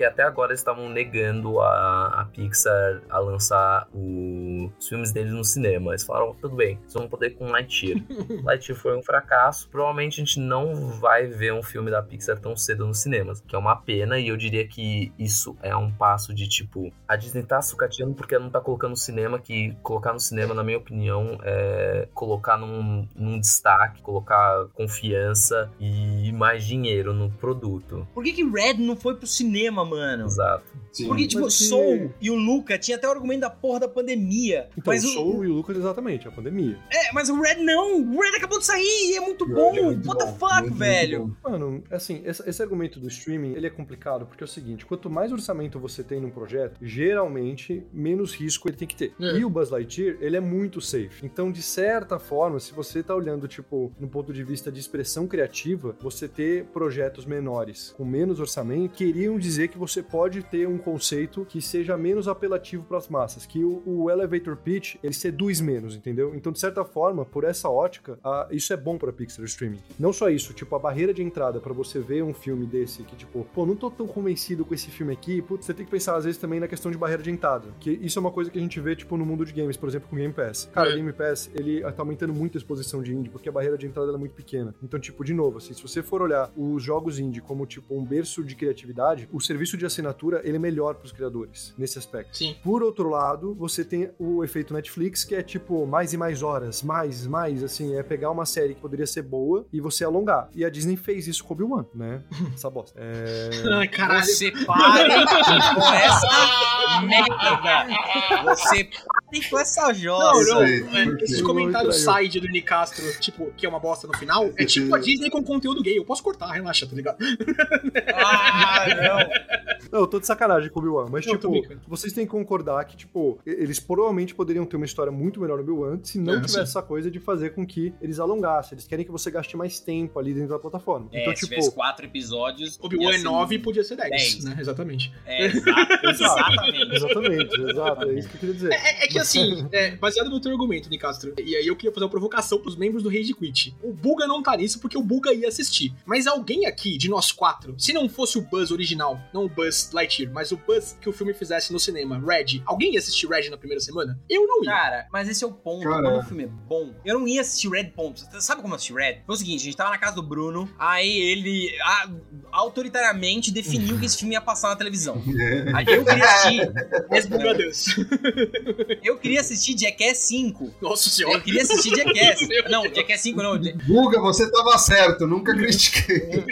D: porque até agora eles estavam negando a, a Pixar a lançar o- os filmes deles no cinema. Eles falaram, tudo bem, vocês vão poder com Lightyear. Lightyear foi um fracasso, provavelmente a gente não vai ver um filme da Pixar tão cedo nos cinemas, que é uma pena, e eu diria que isso é um passo de, tipo, a Disney tá sucateando porque ela não tá colocando no cinema, que colocar no cinema, na minha opinião, é colocar num, num destaque, colocar confiança e mais dinheiro no produto.
B: Por que, que Red não foi pro cinema, mano?
D: Exato.
A: Sim.
B: Porque, tipo,
E: Mas é que-
B: Soul e o Luca tinha até o argumento da porra da pandemia.
E: Então,
B: mas
E: o
B: o,
E: Soul e o Lucas, exatamente, a pandemia.
B: É, mas o Red não. O Red acabou de sair e é muito bom.
A: é muito
B: What the fuck,
A: muito, muito
B: velho?
A: bom.
E: Mano, assim, esse, esse argumento do streaming, ele é complicado, porque é o seguinte, quanto mais orçamento você tem num projeto, geralmente, menos risco ele tem que ter.
C: É.
E: E o Buzz Lightyear, ele é muito safe. Então, de certa forma, se você tá olhando, tipo, no ponto de vista de expressão criativa, você ter projetos menores, com menos orçamento, queriam dizer que você pode ter um conceito que seja menos apelativo para as massas, que o, o elevator pitch, ele seduz menos, entendeu? Então, de certa forma, por essa ótica, ah, isso é bom para Pixar streaming. Não só isso, tipo, a barreira de entrada para você ver um filme desse que, tipo, pô, não tô tão convencido com esse filme aqui, putz, você tem que pensar às vezes também na questão de barreira de entrada, que isso é uma coisa que a gente vê, tipo, no mundo de games, por exemplo, com o Game Pass. Cara,
C: É.
E: o Game Pass, ele tá aumentando muito a exposição de indie, porque a barreira de entrada é muito pequena. Então, tipo, de novo, assim, se você for olhar os jogos indie como, tipo, um berço de criatividade, o serviço de assinatura, ele é melhor pros criadores, nesse aspecto.
C: Sim.
E: Por outro lado, você tem o efeito Netflix, que é tipo mais e mais horas, mais, mais, assim, é pegar uma série que poderia ser boa e você alongar. E a Disney fez isso com Obi-Wan, né? Essa bosta. É...
C: Ai, caralho.
B: Você pare com essa merda. Você pare com essa
C: Não,
B: jossa.
C: não.
A: aí,
C: é? Esses comentários side do Nicastro, tipo, que é uma bosta no final, é tipo a Disney com conteúdo gay. Eu posso cortar, relaxa, tá ligado?
B: Ah, não.
E: Não, eu tô de sacanagem com o Obi-Wan, mas,
C: tô
E: tipo,
C: brincando.
E: vocês têm que concordar que, tipo, eles provavelmente poderiam ter uma história muito melhor no Obi-Wan se não
C: É,
E: tivesse
C: sim.
E: essa coisa de fazer com que eles alongassem. Eles querem que você gaste mais tempo ali dentro da plataforma.
B: É,
E: então,
B: se
E: tipo,
B: tivesse quatro episódios.
C: Obi-Wan é 9 podia ser 10,
B: 10.
C: né? Exatamente.
B: É, exato, exatamente.
E: exatamente, exato, é isso que eu queria dizer.
C: É, é que assim, é, baseado no teu argumento, Nicastro, e aí eu queria fazer uma provocação pros membros do Rage Quit. O Buga não tá nisso porque o Buga ia assistir. Mas alguém aqui, de nós quatro, se não fosse o Buzz original, não o Buzz Lightyear, mas o Buzz que o filme fizesse no cinema, Red, alguém ia assistir Red na primeira semana? Eu não ia.
B: Cara, mas esse é o ponto.
A: Cara.
B: Quando o filme é bom, eu não ia assistir Red ponto. Você Sabe como eu assisti Red? Foi o seguinte, a gente tava na casa do Bruno, aí ele ah, autoritariamente definiu que esse filme ia passar na televisão. Aí eu queria assistir.
C: Meu Deus.
B: Eu queria assistir Jackass 5.
C: Nossa
B: Eu
C: senhora.
B: queria assistir Jackass. Não. Jackass 5 não.
A: Guga, você tava certo, nunca critiquei.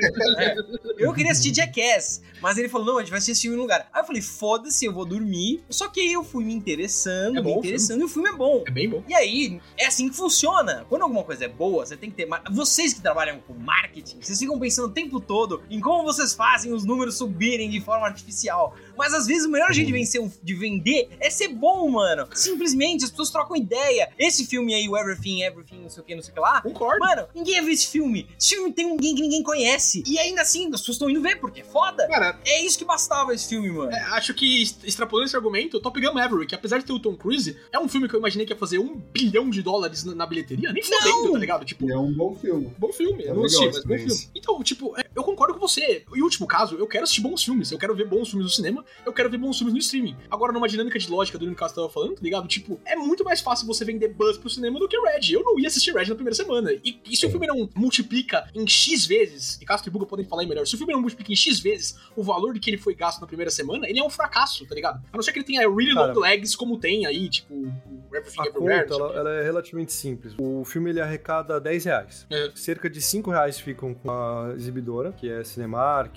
B: Eu queria assistir Jackass, mas ele falou: não, a gente vai assistir esse filme em um lugar. Aí eu falei: foda-se, eu vou dormir. Só que aí eu fui me interessando,
C: É
B: me
C: o
B: interessando, e o filme é bom.
C: É bem bom.
B: E aí, é assim que funciona. Quando alguma coisa é boa, você tem que ter. mar- Vocês que trabalham com marketing, vocês ficam pensando o tempo todo em como vocês fazem os números subirem de forma artificial. Mas às vezes o melhor jeito de, vencer um- de vender é ser bom, mano. Simplesmente as pessoas trocam ideia. Esse filme aí, o Everything, Everything, não sei o que, não sei o que lá.
C: Concordo.
B: Mano, ninguém viu esse filme. Esse filme tem ninguém que ninguém conhece. E ainda assim, as pessoas estão indo ver, porque é foda.
C: Cara,
B: É isso que bastava esse filme, mano.
C: É, acho que extrapolando esse argumento, Top Gun Maverick, apesar de ter o Tom Cruise, é um filme que eu imaginei que ia fazer um bilhão de dólares na, na bilheteria. Nem fodendo, tá ligado? Tipo,
A: E é um bom filme.
C: Bom filme,
A: É
C: não
A: legal
C: assisti, mas bom filme. Então, tipo, é, eu concordo com você. Em último caso, eu quero assistir bons filmes. Eu quero ver bons filmes no cinema, eu quero ver bons filmes no streaming. Agora, numa dinâmica de lógica do que o Caso tava falando, tá ligado? Tipo, é muito mais fácil você vender Buzz pro cinema do que Red. Eu não ia assistir Red na primeira semana. E, e se o filme não multiplica em X vezes, e Castro e Buga podem falar aí melhor, se o filme não multiplica em X vezes o valor de que ele foi gasto na primeira semana, ele é um fracasso, tá ligado? A não ser que ele tenha really
E: Cara,
C: long legs, como tem aí, tipo, o Everything
E: A
C: Everywhere.
E: conta, ela, ela é relativamente simples. O filme ele arrecada 10 reais.
C: É.
E: Cerca de 5 reais ficam com a exibidora, que é Cinemark,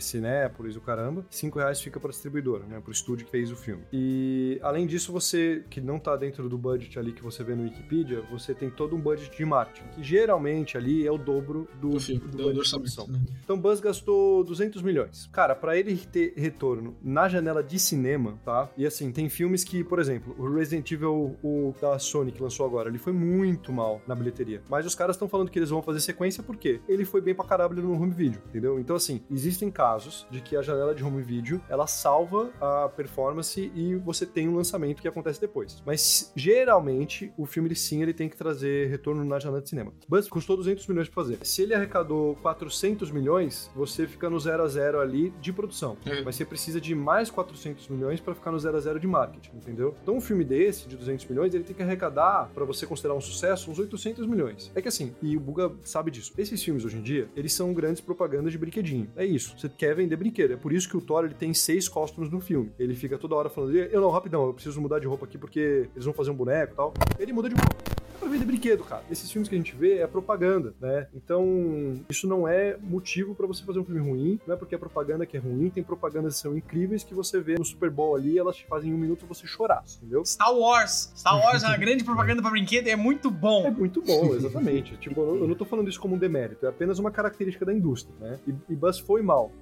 E: Cinépolis, o caramba. 5 reais fica pra distribuidora, né? Pro estúdio que fez o filme. E além disso, você, que não tá dentro do budget ali que você vê no Wikipedia, você tem todo um budget de marketing, que geralmente ali é o dobro do,
C: Do filme,
E: do
C: do,
E: budget
C: do
E: de produção.
C: né?
E: Então Buzz gastou 200 milhões. Cara, pra ele ter retorno na janela de cinema, tá? E assim, tem filmes que, por exemplo, o Resident Evil o da Sony que lançou agora, ele foi muito mal na bilheteria. Mas os caras estão falando que eles vão fazer sequência porque ele foi bem pra caralho no home video, entendeu? Então assim, existem casos de que a janela de home video, ela salva a performance e você tem um lançamento que acontece depois. Mas geralmente o filme sim, ele tem que trazer retorno na janela de cinema. Buzz custou 200 milhões pra fazer. Se ele arrecadou 400 milhões, você fica no 0 a 0 ali de produção.
C: É.
E: Mas você precisa de mais 400 milhões pra ficar no 0 a 0 de marketing, entendeu? Então um filme desse, de 200 milhões, ele tem que arrecadar, pra você considerar um sucesso, uns 800 milhões. É que assim, e o Buga sabe disso, esses filmes hoje em dia, eles são grandes propagandas de brinquedinho. É isso, você quer vender brinquedo. É por isso que o Thor, ele tem seis costumes no filme. Ele fica toda hora falando, eu não, rapidão, eu preciso mudar de roupa aqui porque eles vão fazer um boneco e tal. Ele muda de roupa. É pra vender brinquedo, cara. Esses filmes que a gente vê é propaganda, né? Então, isso não é motivo pra você fazer um filme ruim, não é porque é propaganda que é ruim, tem propagandas que são incríveis que você vê no Super Bowl ali, elas te fazem em um minuto você chorar, entendeu?
B: Star Wars. Star Wars é uma grande propaganda pra brinquedo e é muito
E: É
B: bom.
E: muito bom, exatamente. tipo, eu não- eu não tô falando isso como um demérito, é apenas uma característica da indústria, né? E, e Buzz foi mal.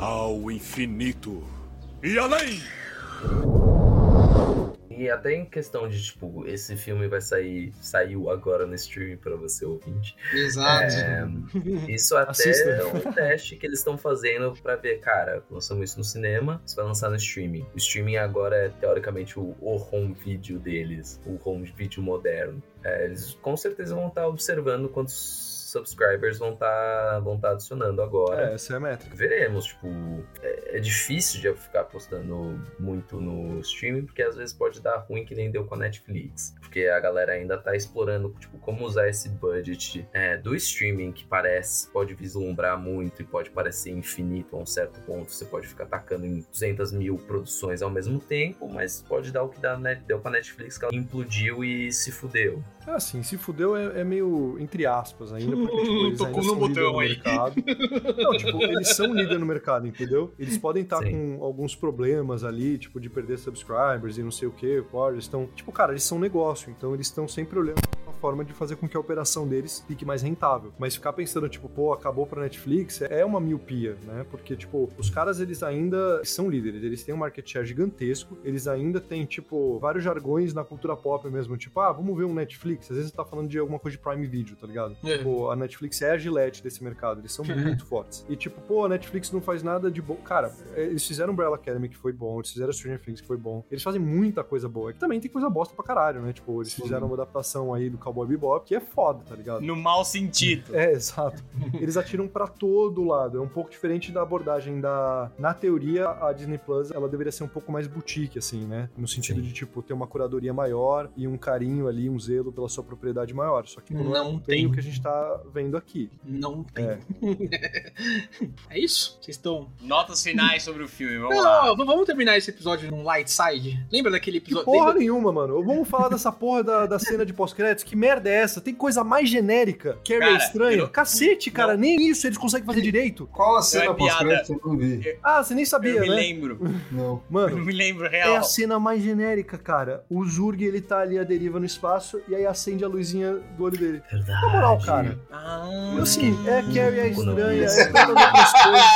F: Ao infinito e além!
D: E até em questão de, tipo, esse filme vai sair, saiu agora no streaming pra você ouvinte.
C: Exato.
D: É, isso até
E: Assista.
D: é um teste que eles estão fazendo pra ver, cara, lançamos isso no cinema, isso vai lançar no streaming. O streaming agora é, teoricamente, o, o home video deles, o home video moderno. É, eles com certeza vão estar observando quantos subscribers vão estar vão tá adicionando agora.
E: É, essa é a métrica.
D: Veremos, tipo, é, é difícil de ficar apostando muito no streaming, porque às vezes pode dar ruim que nem deu com a Netflix. Porque a galera ainda tá explorando, tipo, como usar esse budget é, do streaming, que parece, pode vislumbrar muito e pode parecer infinito a um certo ponto. Você pode ficar atacando em 200 mil produções ao mesmo tempo, mas pode dar o que dá, né, deu com a Netflix, que ela implodiu e se fudeu.
E: Ah, sim, se fudeu é, é meio entre aspas ainda, porque tipo, eles
C: Tocou
E: ainda
C: no botão
E: no
C: aí.
E: mercado. Não, tipo, eles são líder no mercado, entendeu? Eles podem estar
D: Sim.
E: com alguns problemas ali, tipo, de perder subscribers e não sei o que, eles estão... Tipo, cara, eles são negócio, então eles estão sempre olhando uma forma de fazer com que a operação deles fique mais rentável. Mas ficar pensando, tipo, pô, acabou pra Netflix, é uma miopia, né? Porque, tipo, os caras, eles ainda são líderes, eles têm um market share gigantesco, eles ainda têm, tipo, vários jargões na cultura pop mesmo, tipo, ah, vamos ver um Netflix, às vezes você tá falando de alguma coisa de Prime Video, tá ligado?
C: É.
E: Tipo, a Netflix é a Gillette desse mercado, eles são muito fortes. E tipo, pô, a Netflix não faz nada de bom. Cara, eles fizeram Umbrella Academy, que foi bom, eles fizeram Stranger Things, que foi bom. Eles fazem muita coisa boa. É que também tem coisa bosta pra caralho, né? Tipo, eles fizeram uma adaptação aí do Cowboy Bebop, que é foda, tá ligado?
B: No mau sentido.
E: É, exato. Eles atiram pra todo lado. É um pouco diferente da abordagem da. Na teoria, a Disney Plus ela deveria ser um pouco mais boutique, assim, né? No sentido
D: Sim.
E: de, tipo, ter uma curadoria maior e um carinho ali, um zelo pela sua propriedade maior. Só que não, é
C: Não
E: bem
C: tem.
E: o que a gente tá vendo aqui.
C: Não tem.
E: É.
C: É, isso? Vocês estão.
B: Notas finais sobre o filme, vamos
C: Não,
B: lá.
C: vamos terminar esse episódio num light side. Lembra daquele
E: Que
C: episódio?
E: porra
C: lembra-
E: nenhuma, mano. Vamos falar dessa porra da, da cena de pós-créditos. Que merda é essa? Tem coisa mais genérica. Carrie é
B: Cara,
E: estranha.
B: eu não-
E: Cacete, cara. Nem isso eles conseguem fazer direito.
A: Qual a cena
B: é
A: pós-crédito? Eu não vi.
E: Ah, você nem sabia,
B: Eu me
E: né?
B: lembro.
A: Não.
B: Eu
E: Mano,
B: me lembro,
E: é
B: real.
E: a cena mais genérica, cara. O Zurg, ele tá ali à deriva no espaço e aí acende a luzinha do olho dele.
D: Verdade.
E: Na moral, cara.
B: Ah,
E: Assim, é a Carrie é estranha,
D: Economia.
E: é outras coisas.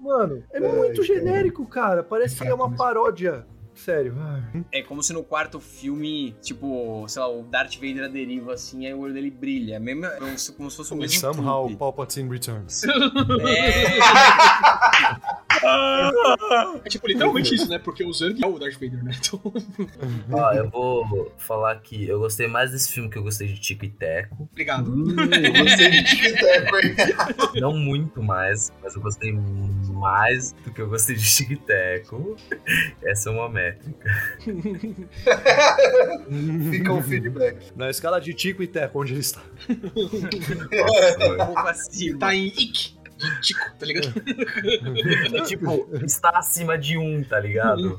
E: Mano, é muito genérico, cara. Parece que é uma paródia. Sério. ai.
B: É como se no quarto filme, tipo, sei lá, o Darth Vader deriva assim, aí o olho dele brilha. É mesmo, é como se fosse o mesmo
E: Somehow
B: truque.
E: Palpatine returns.
B: É,
C: É tipo, literalmente isso, né? Porque o Zang é o Darth Vader, né? Então,
D: Ó, eu vou falar que eu gostei mais desse filme que eu gostei de Tico e Teco.
C: obrigado.
A: Hum, eu gostei de tic-tac, hein?
D: Não muito mais, mas eu gostei mais do que eu gostei de Tico e Teco. Essa é uma métrica.
A: Fica o feedback.
E: Na escala de Tico e Teco, onde ele está?
B: um pouco acima.
C: Tá em Ick de Tico, tá ligado?
D: É tipo, está acima de um, tá ligado?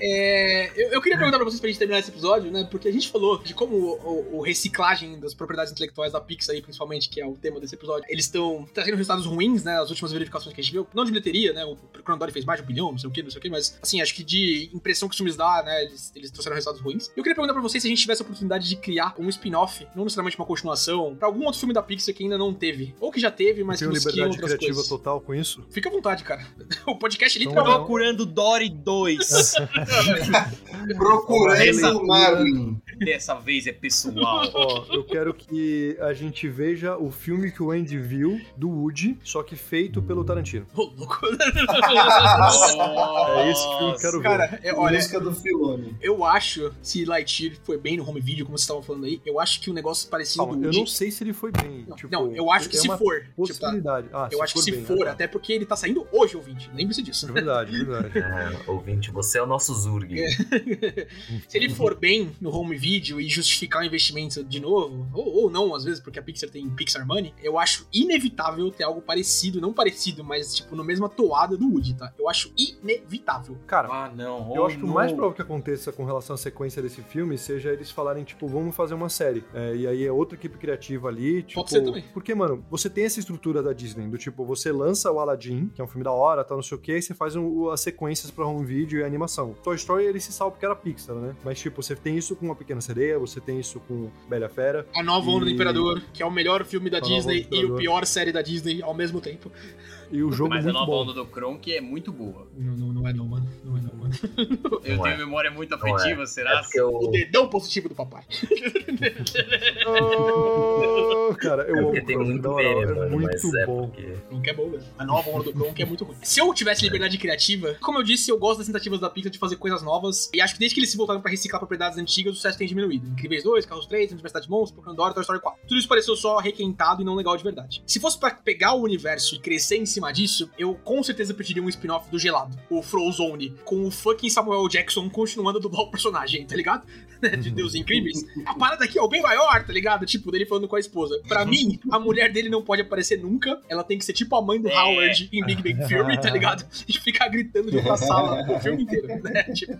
C: É, eu, eu queria perguntar pra vocês pra gente terminar esse episódio, né? Porque a gente falou de como o, o- o reciclagem das propriedades intelectuais da Pixar aí, principalmente, que é o tema desse episódio, eles estão trazendo resultados ruins, né? As últimas verificações que a gente viu. Não de bilheteria, né? O Cronodori fez mais de um bilhão, não sei o que, não sei o que, mas assim, acho que de impressão que os filmes dá, né? Eles, eles trouxeram resultados ruins. Eu queria perguntar pra vocês se a gente tivesse a oportunidade de criar um spin-off, não necessariamente uma continuação, pra algum outro filme da Pixar que ainda não teve. Ou que já teve, mas
E: Tenho
C: que busquem
E: liberdade
C: outras
E: criativa
C: coisas.
E: total com isso?
C: Fica à vontade, cara. O podcast
E: Então,
C: literalmente.
B: Procurando Dory 2.
A: Procurando
B: Essa-
A: o Marlin.
B: Dessa vez é pessoal.
E: Ó, eu quero que a gente veja o filme que o Andy viu do Woody, só que feito pelo Tarantino.
C: Ô, louco.
E: É esse que eu quero ver.
C: Cara, é, olha,
A: Música do Filone.
C: eu acho, se Lightyear foi bem no home video, como vocês estavam falando aí, eu acho que um negócio parecido
E: Calma,
C: do
E: eu
C: Woody...
E: não sei se ele foi bem.
C: Não,
E: tipo,
C: não, eu acho que
E: é
C: se
E: uma
C: for. Tipo, tá,
E: Possibilidade. Ah,
C: eu acho que se
E: bem,
C: for,
E: né?
C: até porque ele tá saindo hoje, ouvinte. Lembre-se disso.
E: É verdade, é verdade.
D: É, ouvinte, você é o nosso Zurg.
C: se ele for bem no home video e justificar o investimento de novo, ou, ou não, às vezes, porque a Pixar tem Pixar Money, eu acho inevitável ter algo parecido, não parecido, mas tipo, na mesma toada do Woody, tá? Eu acho inevitável.
E: Cara,
B: Ah, não.
E: Eu
B: Oh,
E: acho que o mais provável que aconteça com relação à sequência desse filme seja eles falarem, tipo, vamos fazer uma série. É, e aí é outra equipe criativa ali, tipo...
C: Pode ser também.
E: Porque, mano, você tem essa estrutura da Disney, do tipo, você lança o Aladdin, que é um filme da hora, tal, não sei o que, e você faz um- as sequências pra home video e animação. Toy Story, ele se salva porque era Pixar, né? Mas, tipo, você tem isso com A Pequena Sereia, você tem isso com Bela Fera.
C: A Nova Onda do
E: E-
C: Imperador, que é o melhor filme da
E: A
C: Disney e o pior série da Disney ao mesmo tempo.
E: E o jogo
B: Mas a
E: muito
B: nova
E: bom.
B: onda do Kronk é muito boa.
C: Não, não, não é não, mano. Não é não, mano.
B: Eu
D: Não
B: tenho
D: é.
B: memória muito
D: é.
B: afetiva,
D: É
B: será?
D: porque eu,
C: O dedão positivo do papai.
E: Oh, cara, eu
D: é
E: amo
D: porque tem
E: Kronk,
D: muito meme,
E: é
D: mano,
E: muito
D: é
E: bom.
D: porque...
C: Kronk é bom, velho. A nova onda do Kronk é muito ruim. Se eu tivesse liberdade criativa, como eu disse, eu gosto das tentativas da Pixar de fazer coisas novas. E acho que desde que eles se voltaram pra reciclar propriedades antigas, o sucesso tem diminuído. Incríveis 2, Carros 3, Universidade de Monstros, Pokémon Dora, Toy Story 4. Tudo isso pareceu só requentado e não legal de verdade. Se fosse pra pegar o universo e crescer em cima disso, eu com certeza pediria um spin-off do Gelado, o Frozone, com o fucking Samuel Jackson continuando a dublar o personagem, tá ligado? de Deus Incríveis. A parada aqui é o bem maior, tá ligado? Tipo, dele falando com a esposa. Pra mim, a mulher dele não pode aparecer nunca. Ela tem que ser tipo a mãe do
B: É.
C: Howard em Big Bang Theory, tá ligado? E ficar gritando de outra sala o filme inteiro, né? Tipo,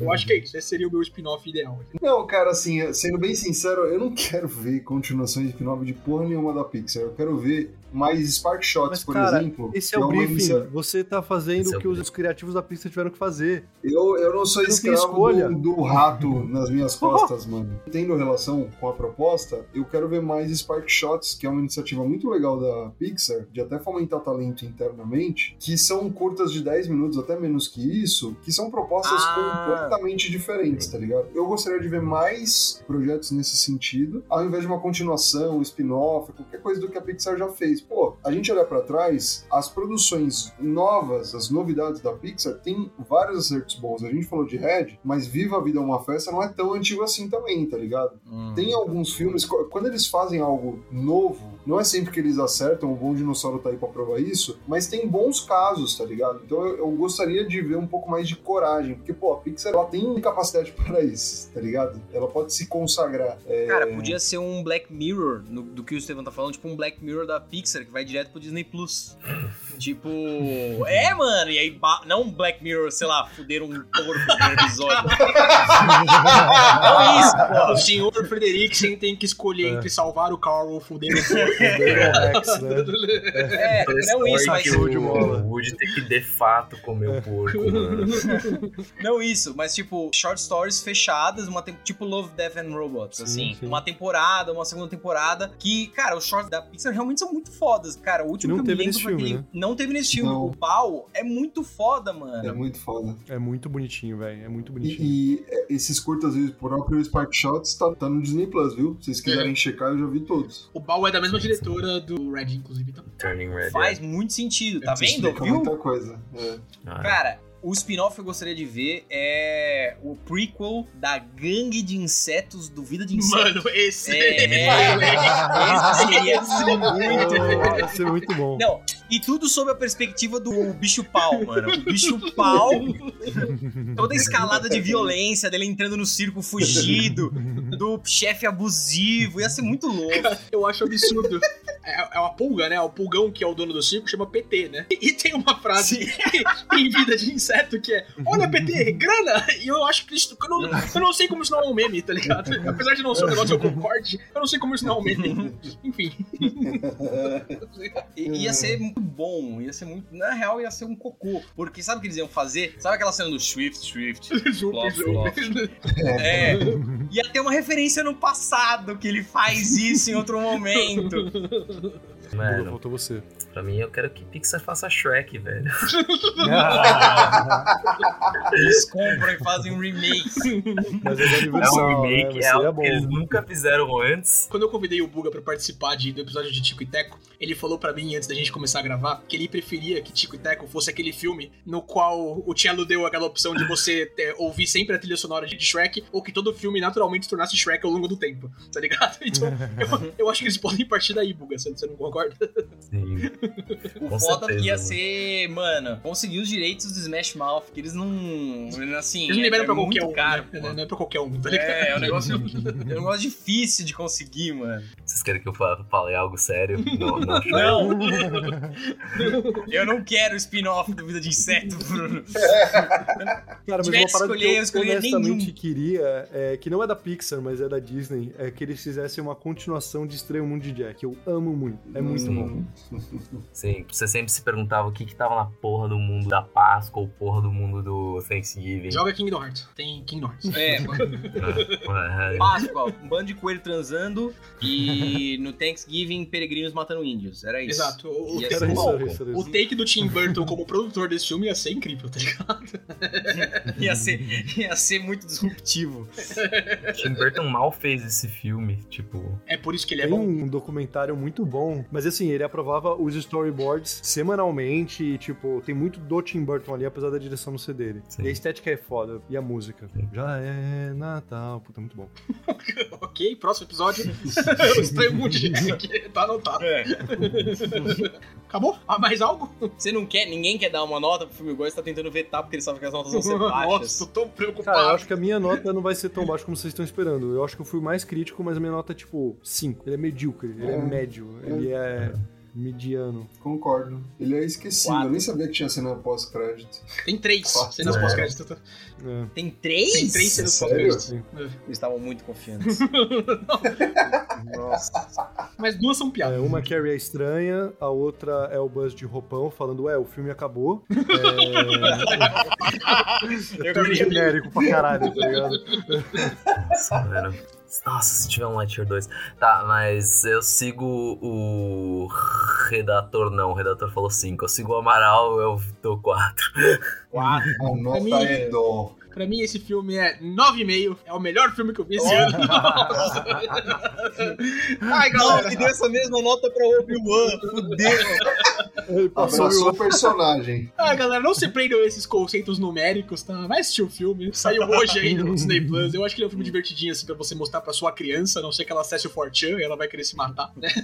C: eu acho que é isso. Esse seria o meu spin-off ideal.
A: Não, cara, assim, sendo bem sincero, eu não quero ver continuações de spin-off de porra nenhuma da Pixar. Eu quero ver mais Spark Shots,
E: Mas,
A: por
E: cara,
A: exemplo.
E: Esse é o
A: uma
E: briefing.
A: inicia-
E: Você tá fazendo
D: Esse é
E: o que os criativos da Pixar tiveram que fazer.
A: Eu, eu não sou escravo
E: escolha.
A: do, do rato nas minhas costas, mano. Tendo relação com a proposta, eu quero ver mais Spark Shots, que é uma iniciativa muito legal da Pixar, de até fomentar talento internamente, que são curtas de 10 minutos, até menos que isso, que são propostas
B: Ah.
A: completamente diferentes, tá ligado? Eu gostaria de ver mais projetos nesse sentido, ao invés de uma continuação, um spin-off, qualquer coisa do que a Pixar já fez. Pô, a gente olhar pra trás, as produções novas, as novidades da Pixar, tem vários acertos bons. A gente falou de Red, mas Viva a Vida é uma Festa não é tão antigo assim também, tá ligado?
B: Hum.
A: Tem alguns filmes, quando eles fazem algo novo, não é sempre que eles acertam, o Bom Dinossauro tá aí pra provar isso, mas tem bons casos, tá ligado? Então eu, eu gostaria de ver um pouco mais de coragem, porque, pô, a Pixar, ela tem capacidade para isso, tá ligado? Ela pode se consagrar. É,
B: Cara, podia ser um Black Mirror no- do que o Steven tá falando, tipo um Black Mirror da Pixar que vai direto pro Disney Plus. tipo, é, mano, e aí não um Black Mirror, sei lá, fuder um porco no episódio. não isso, pô.
C: O senhor Frederiksen tem que escolher
E: É.
C: entre salvar o Carl ou fuder o porco.
E: Né?
B: É,
D: Toy
B: não isso, mas
D: que o, Woody tem que de fato comer o porco, mano.
B: Não isso, mas tipo, short stories fechadas, uma tipo Love, Death and Robots,
E: Sim,
B: assim.
E: sim.
B: Uma temporada, uma segunda temporada, que, cara, os shorts da Pixar realmente são muito fodas. Cara, o último
E: Não
B: que eu me
E: nesse
B: foi aquele-
E: né?
B: Não teve nesse filme.
A: Não.
B: O pau é muito foda, mano.
A: É muito foda.
E: É muito bonitinho, velho. É muito bonitinho.
A: E, e, é, esses curtas e o próprio Spark Shots tá, tá no Disney Plus, viu? Se vocês quiserem checar, eu já vi todos.
C: O Bal é da mesma diretora do Red, inclusive. Então.
D: Turning Red.
B: Faz muito sentido, tá
A: Isso
B: vendo?
A: explica
B: Viu?
A: muita coisa. É.
D: Ah,
B: Cara, o spin-off que eu gostaria de ver é o prequel da gangue de insetos do Vida de Insetos.
C: Mano, esse.
B: É, esse seria muito
E: Vai ser muito bom.
B: Não, e tudo sob a perspectiva do bicho pau, mano. O bicho pau, toda a escalada de violência dele entrando no circo fugido, do chefe abusivo, ia ser muito louco.
C: Eu acho absurdo. É, é uma pulga, né? O pulgão que é o dono do circo chama PT, né? E tem uma frase em vida de inseto que é: Olha, PT, grana! E eu acho que isso. Eu não, eu não sei como isso não é um meme, tá ligado? Apesar de não ser um negócio que eu concorde, eu não sei como isso não é um meme. Enfim.
B: Ia ser bom, ia ser muito. Na real, ia ser um cocô. Porque sabe o que eles iam fazer? Sabe aquela cena do Swift, Swift? Flop,
C: super.
B: É. Ia ter uma referência no passado que ele faz isso em outro momento.
D: Mano,
E: faltou você.
D: pra mim eu quero que Pixar faça Shrek, velho.
B: Eles compram e fazem um remake.
E: Mas é
D: É um
E: né?
D: remake,
E: Mas
D: é algo que eles nunca fizeram antes.
C: Quando eu convidei o Buga pra participar de, do episódio de Tico e Teco, ele falou pra mim, antes da gente começar a gravar, que ele preferia que Tico e Teco fosse aquele filme no qual o Cello deu aquela opção de você é, ouvir sempre a trilha sonora de Shrek, ou que todo filme naturalmente se tornasse Shrek ao longo do tempo, tá ligado? Então, eu, eu acho que eles podem partir daí, Buga, você você não concorda?
D: Sim.
B: O
D: Com
B: foda
D: certeza,
B: ia
D: mano.
B: ser, mano, conseguir os direitos do Smash Mouth, que eles não. Assim.
C: Eles não liberam
B: é
C: pra qualquer
B: muito
C: um,
B: caro.
C: né? Não é pra qualquer um, tá ligado?
B: É, é um negócio, é um negócio difícil de conseguir, mano.
D: Vocês querem que eu fa- fale algo sério? Não, não.
B: Não! eu não quero o spin-off do Vida de Inseto, Bruno.
E: Cara, mas uma parada
B: escolher,
E: que
B: eu
E: eu honestamente
B: nenhum.
E: queria, é, que não é da Pixar, mas é da Disney, é que eles fizessem uma continuação de Estranho Mundo de Jack. Eu amo muito. É muito bom.
D: Sim, você sempre se perguntava o que que tava na porra do mundo da Páscoa ou porra do mundo do Thanksgiving.
C: Joga Kingdom Hearts. Tem Kingdom Hearts.
B: É, mano.
D: Ah,
B: Páscoa, um bando de coelho transando e no Thanksgiving, peregrinos matando índios. Era isso.
C: Exato. O,
E: Era
B: ser
E: isso,
B: bom.
E: era isso, era
C: o take do Tim Burton como produtor desse filme ia ser incrível, tá ligado?
B: Ia ser, ia ser muito disruptivo.
D: Tim Burton mal fez esse filme, tipo...
C: É por isso que ele é
E: Tem
C: bom.
E: um documentário muito bom, mas assim, ele aprovava os storyboards semanalmente, e, tipo, tem muito do Tim Burton ali, apesar da direção não ser dele.
D: Sim.
E: E a estética é foda, e a música. Já é Natal, puta, muito bom.
C: Ok, próximo episódio. o Estranho Mundo de Jack. Tá anotado.
B: É.
C: Acabou? Ah, mais algo?
B: Você não quer, ninguém quer dar uma nota pro filme igual, você tá tentando vetar porque ele sabe que as notas vão ser baixas.
C: Nossa, tô tão preocupado.
E: Cara, eu acho que a minha nota não vai ser tão baixa como vocês estão esperando. Eu acho que eu fui mais crítico, mas a minha nota é tipo 5. Ele é medíocre, ele é,
A: É.
E: médio, ele é mediano.
A: Concordo. Ele é esquecido.
B: Quatro.
A: Eu nem sabia que tinha cena pós-crédito.
C: Tem três
A: Quatro.
C: cenas
D: É.
C: pós-crédito. tá?
E: É.
B: Tem três?
C: Tem três cenas
A: Sério?
C: pós-crédito.
B: Eles estavam muito confiantes. Nossa.
C: Mas duas são
E: É,
C: piadas.
E: uma Carrie é estranha, a outra é o Buzz de roupão falando, ué, o filme acabou. É...
B: Eu
E: Tudo genérico pra caralho, tá ligado?
D: Nossa, mano. Nossa, se tiver um Lightyear 2. Tá, mas eu sigo o redator, não. O redator falou 5. Eu sigo o Amaral, eu dou 4.
B: Quatro.
A: A nota
C: mim-
A: é dó.
C: Pra mim, esse filme é 9,5. É o melhor filme que eu vi esse ano. Nossa. Ai,
B: Não,
C: galera.
B: me deu essa mesma nota pra Obi-Wan. Fudeu.
E: Ele passou
A: Abraçou o personagem.
C: Ai, galera, não se prendam a esses conceitos numéricos, tá? Vai assistir o filme. Saiu hoje aí no Disney Plus. Eu acho que ele é um filme divertidinho, assim, pra você mostrar pra sua criança. A não sei que ela acesse o Fortran e ela vai querer se matar, né?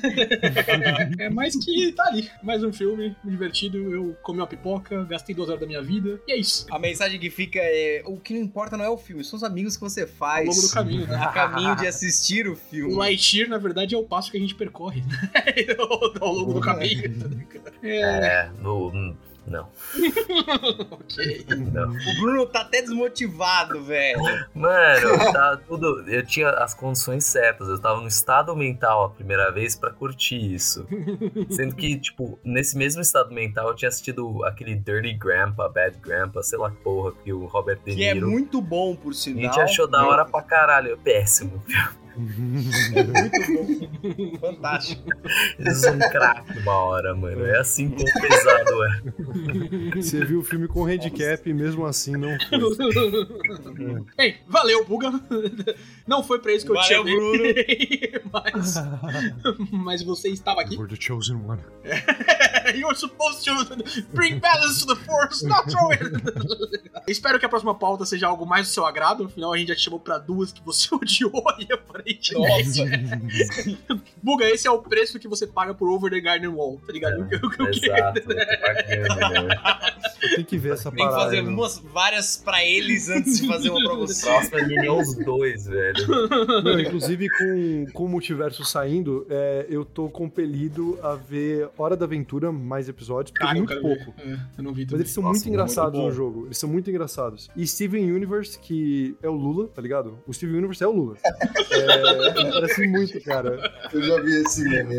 C: É mais que tá ali. Mais um filme divertido. Eu comi uma pipoca, gastei duas horas da minha vida. E é isso.
B: A mensagem que fica é: o que não importa não é o filme, são os amigos que você faz.
C: Ao longo do caminho, né?
B: No caminho de assistir o
C: O
B: filme.
C: Lightyear, na verdade, é o passo que a gente percorre né? ao longo do caminho. É,
D: É, no. Não,
C: ok.
D: não.
B: O Bruno tá até desmotivado, velho.
D: Mano, tá tudo. Eu tinha as condições certas. Eu tava no estado mental a primeira vez pra curtir isso. Sendo que, tipo, nesse mesmo estado mental eu tinha assistido aquele Dirty Grandpa, Bad Grandpa, sei lá que porra, que o Robert De
B: Que é
D: Niro.
B: muito bom, por
D: a
B: sinal.
D: gente achou da hora pra caralho. Péssimo.
B: Muito bom. Fantástico.
D: Eles são craque uma hora, mano. É assim que o pesado é.
E: Você viu o filme com handicap e mesmo assim não foi.
C: Bem, valeu, Buga. Não foi pra isso que eu te
B: Valeu,
C: chamei. mas, mas você estava aqui.
E: You're the chosen one.
C: You're supposed to bring balance to the force, not throw it. Espero que a próxima pauta seja algo mais do seu agrado. Afinal, a gente já te chamou pra duas que você odiou e aparentemente. Buga, esse é o preço que você paga por Over the Garden Wall, tá ligado? Que- o que eu
D: Exato, eu né?
E: Eu tenho que ver essa
B: Tem que
E: parada.
B: fazer umas, várias pra eles antes de fazer uma pra você.
D: Próximo é Minions 2, velho.
E: Não, inclusive, com, com o multiverso saindo, é, eu tô compelido a ver Hora da Aventura, mais episódios, porque
C: Cara,
E: é
C: eu
E: muito pouco.
C: É, eu não vi
E: Mas
C: também.
E: eles são
D: Nossa,
E: muito engraçados
D: muito
E: no jogo. Eles são muito engraçados. E Steven Universe, que é o Lula, tá ligado? O Steven Universe é o Lula. É, parece muito, cara.
A: Eu já vi esse meme.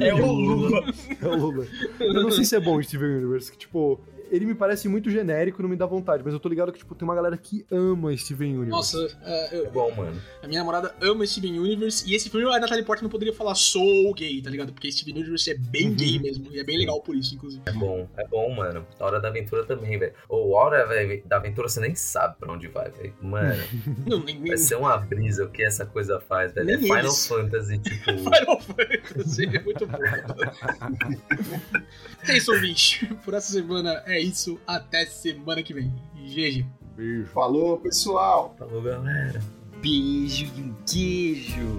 B: É o Lula.
E: É o Lula. Eu não sei se é bom o Steven Universe, que, tipo, ele me parece muito genérico e não me dá vontade, mas eu tô ligado que, tipo, tem uma galera que ama Steven Universe.
C: Nossa, é, eu-
D: É bom, mano.
C: a minha namorada ama Steven Universe e esse filme a Natalie Portman não poderia falar sou gay, tá ligado? Porque Steven Universe é bem gay mesmo e é bem legal por isso, inclusive.
D: É bom, é bom, mano. A Hora da Aventura também, velho. Ou a Hora véi, da Aventura você nem sabe pra onde vai, velho. Mano,
C: Não, nem, nem
D: vai ser uma brisa o que essa coisa faz, velho. É Final
C: eles.
D: Fantasy, tipo.
C: Final Fantasy, é muito bom. é isso, ouvinte. Por essa semana é isso. Até semana que vem. GG.
E: Beijo.
A: Falou, pessoal.
D: Falou, galera.
B: Beijo e um queijo.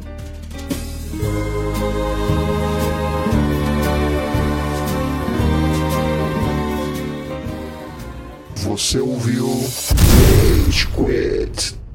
G: Você ouviu Rage Quit.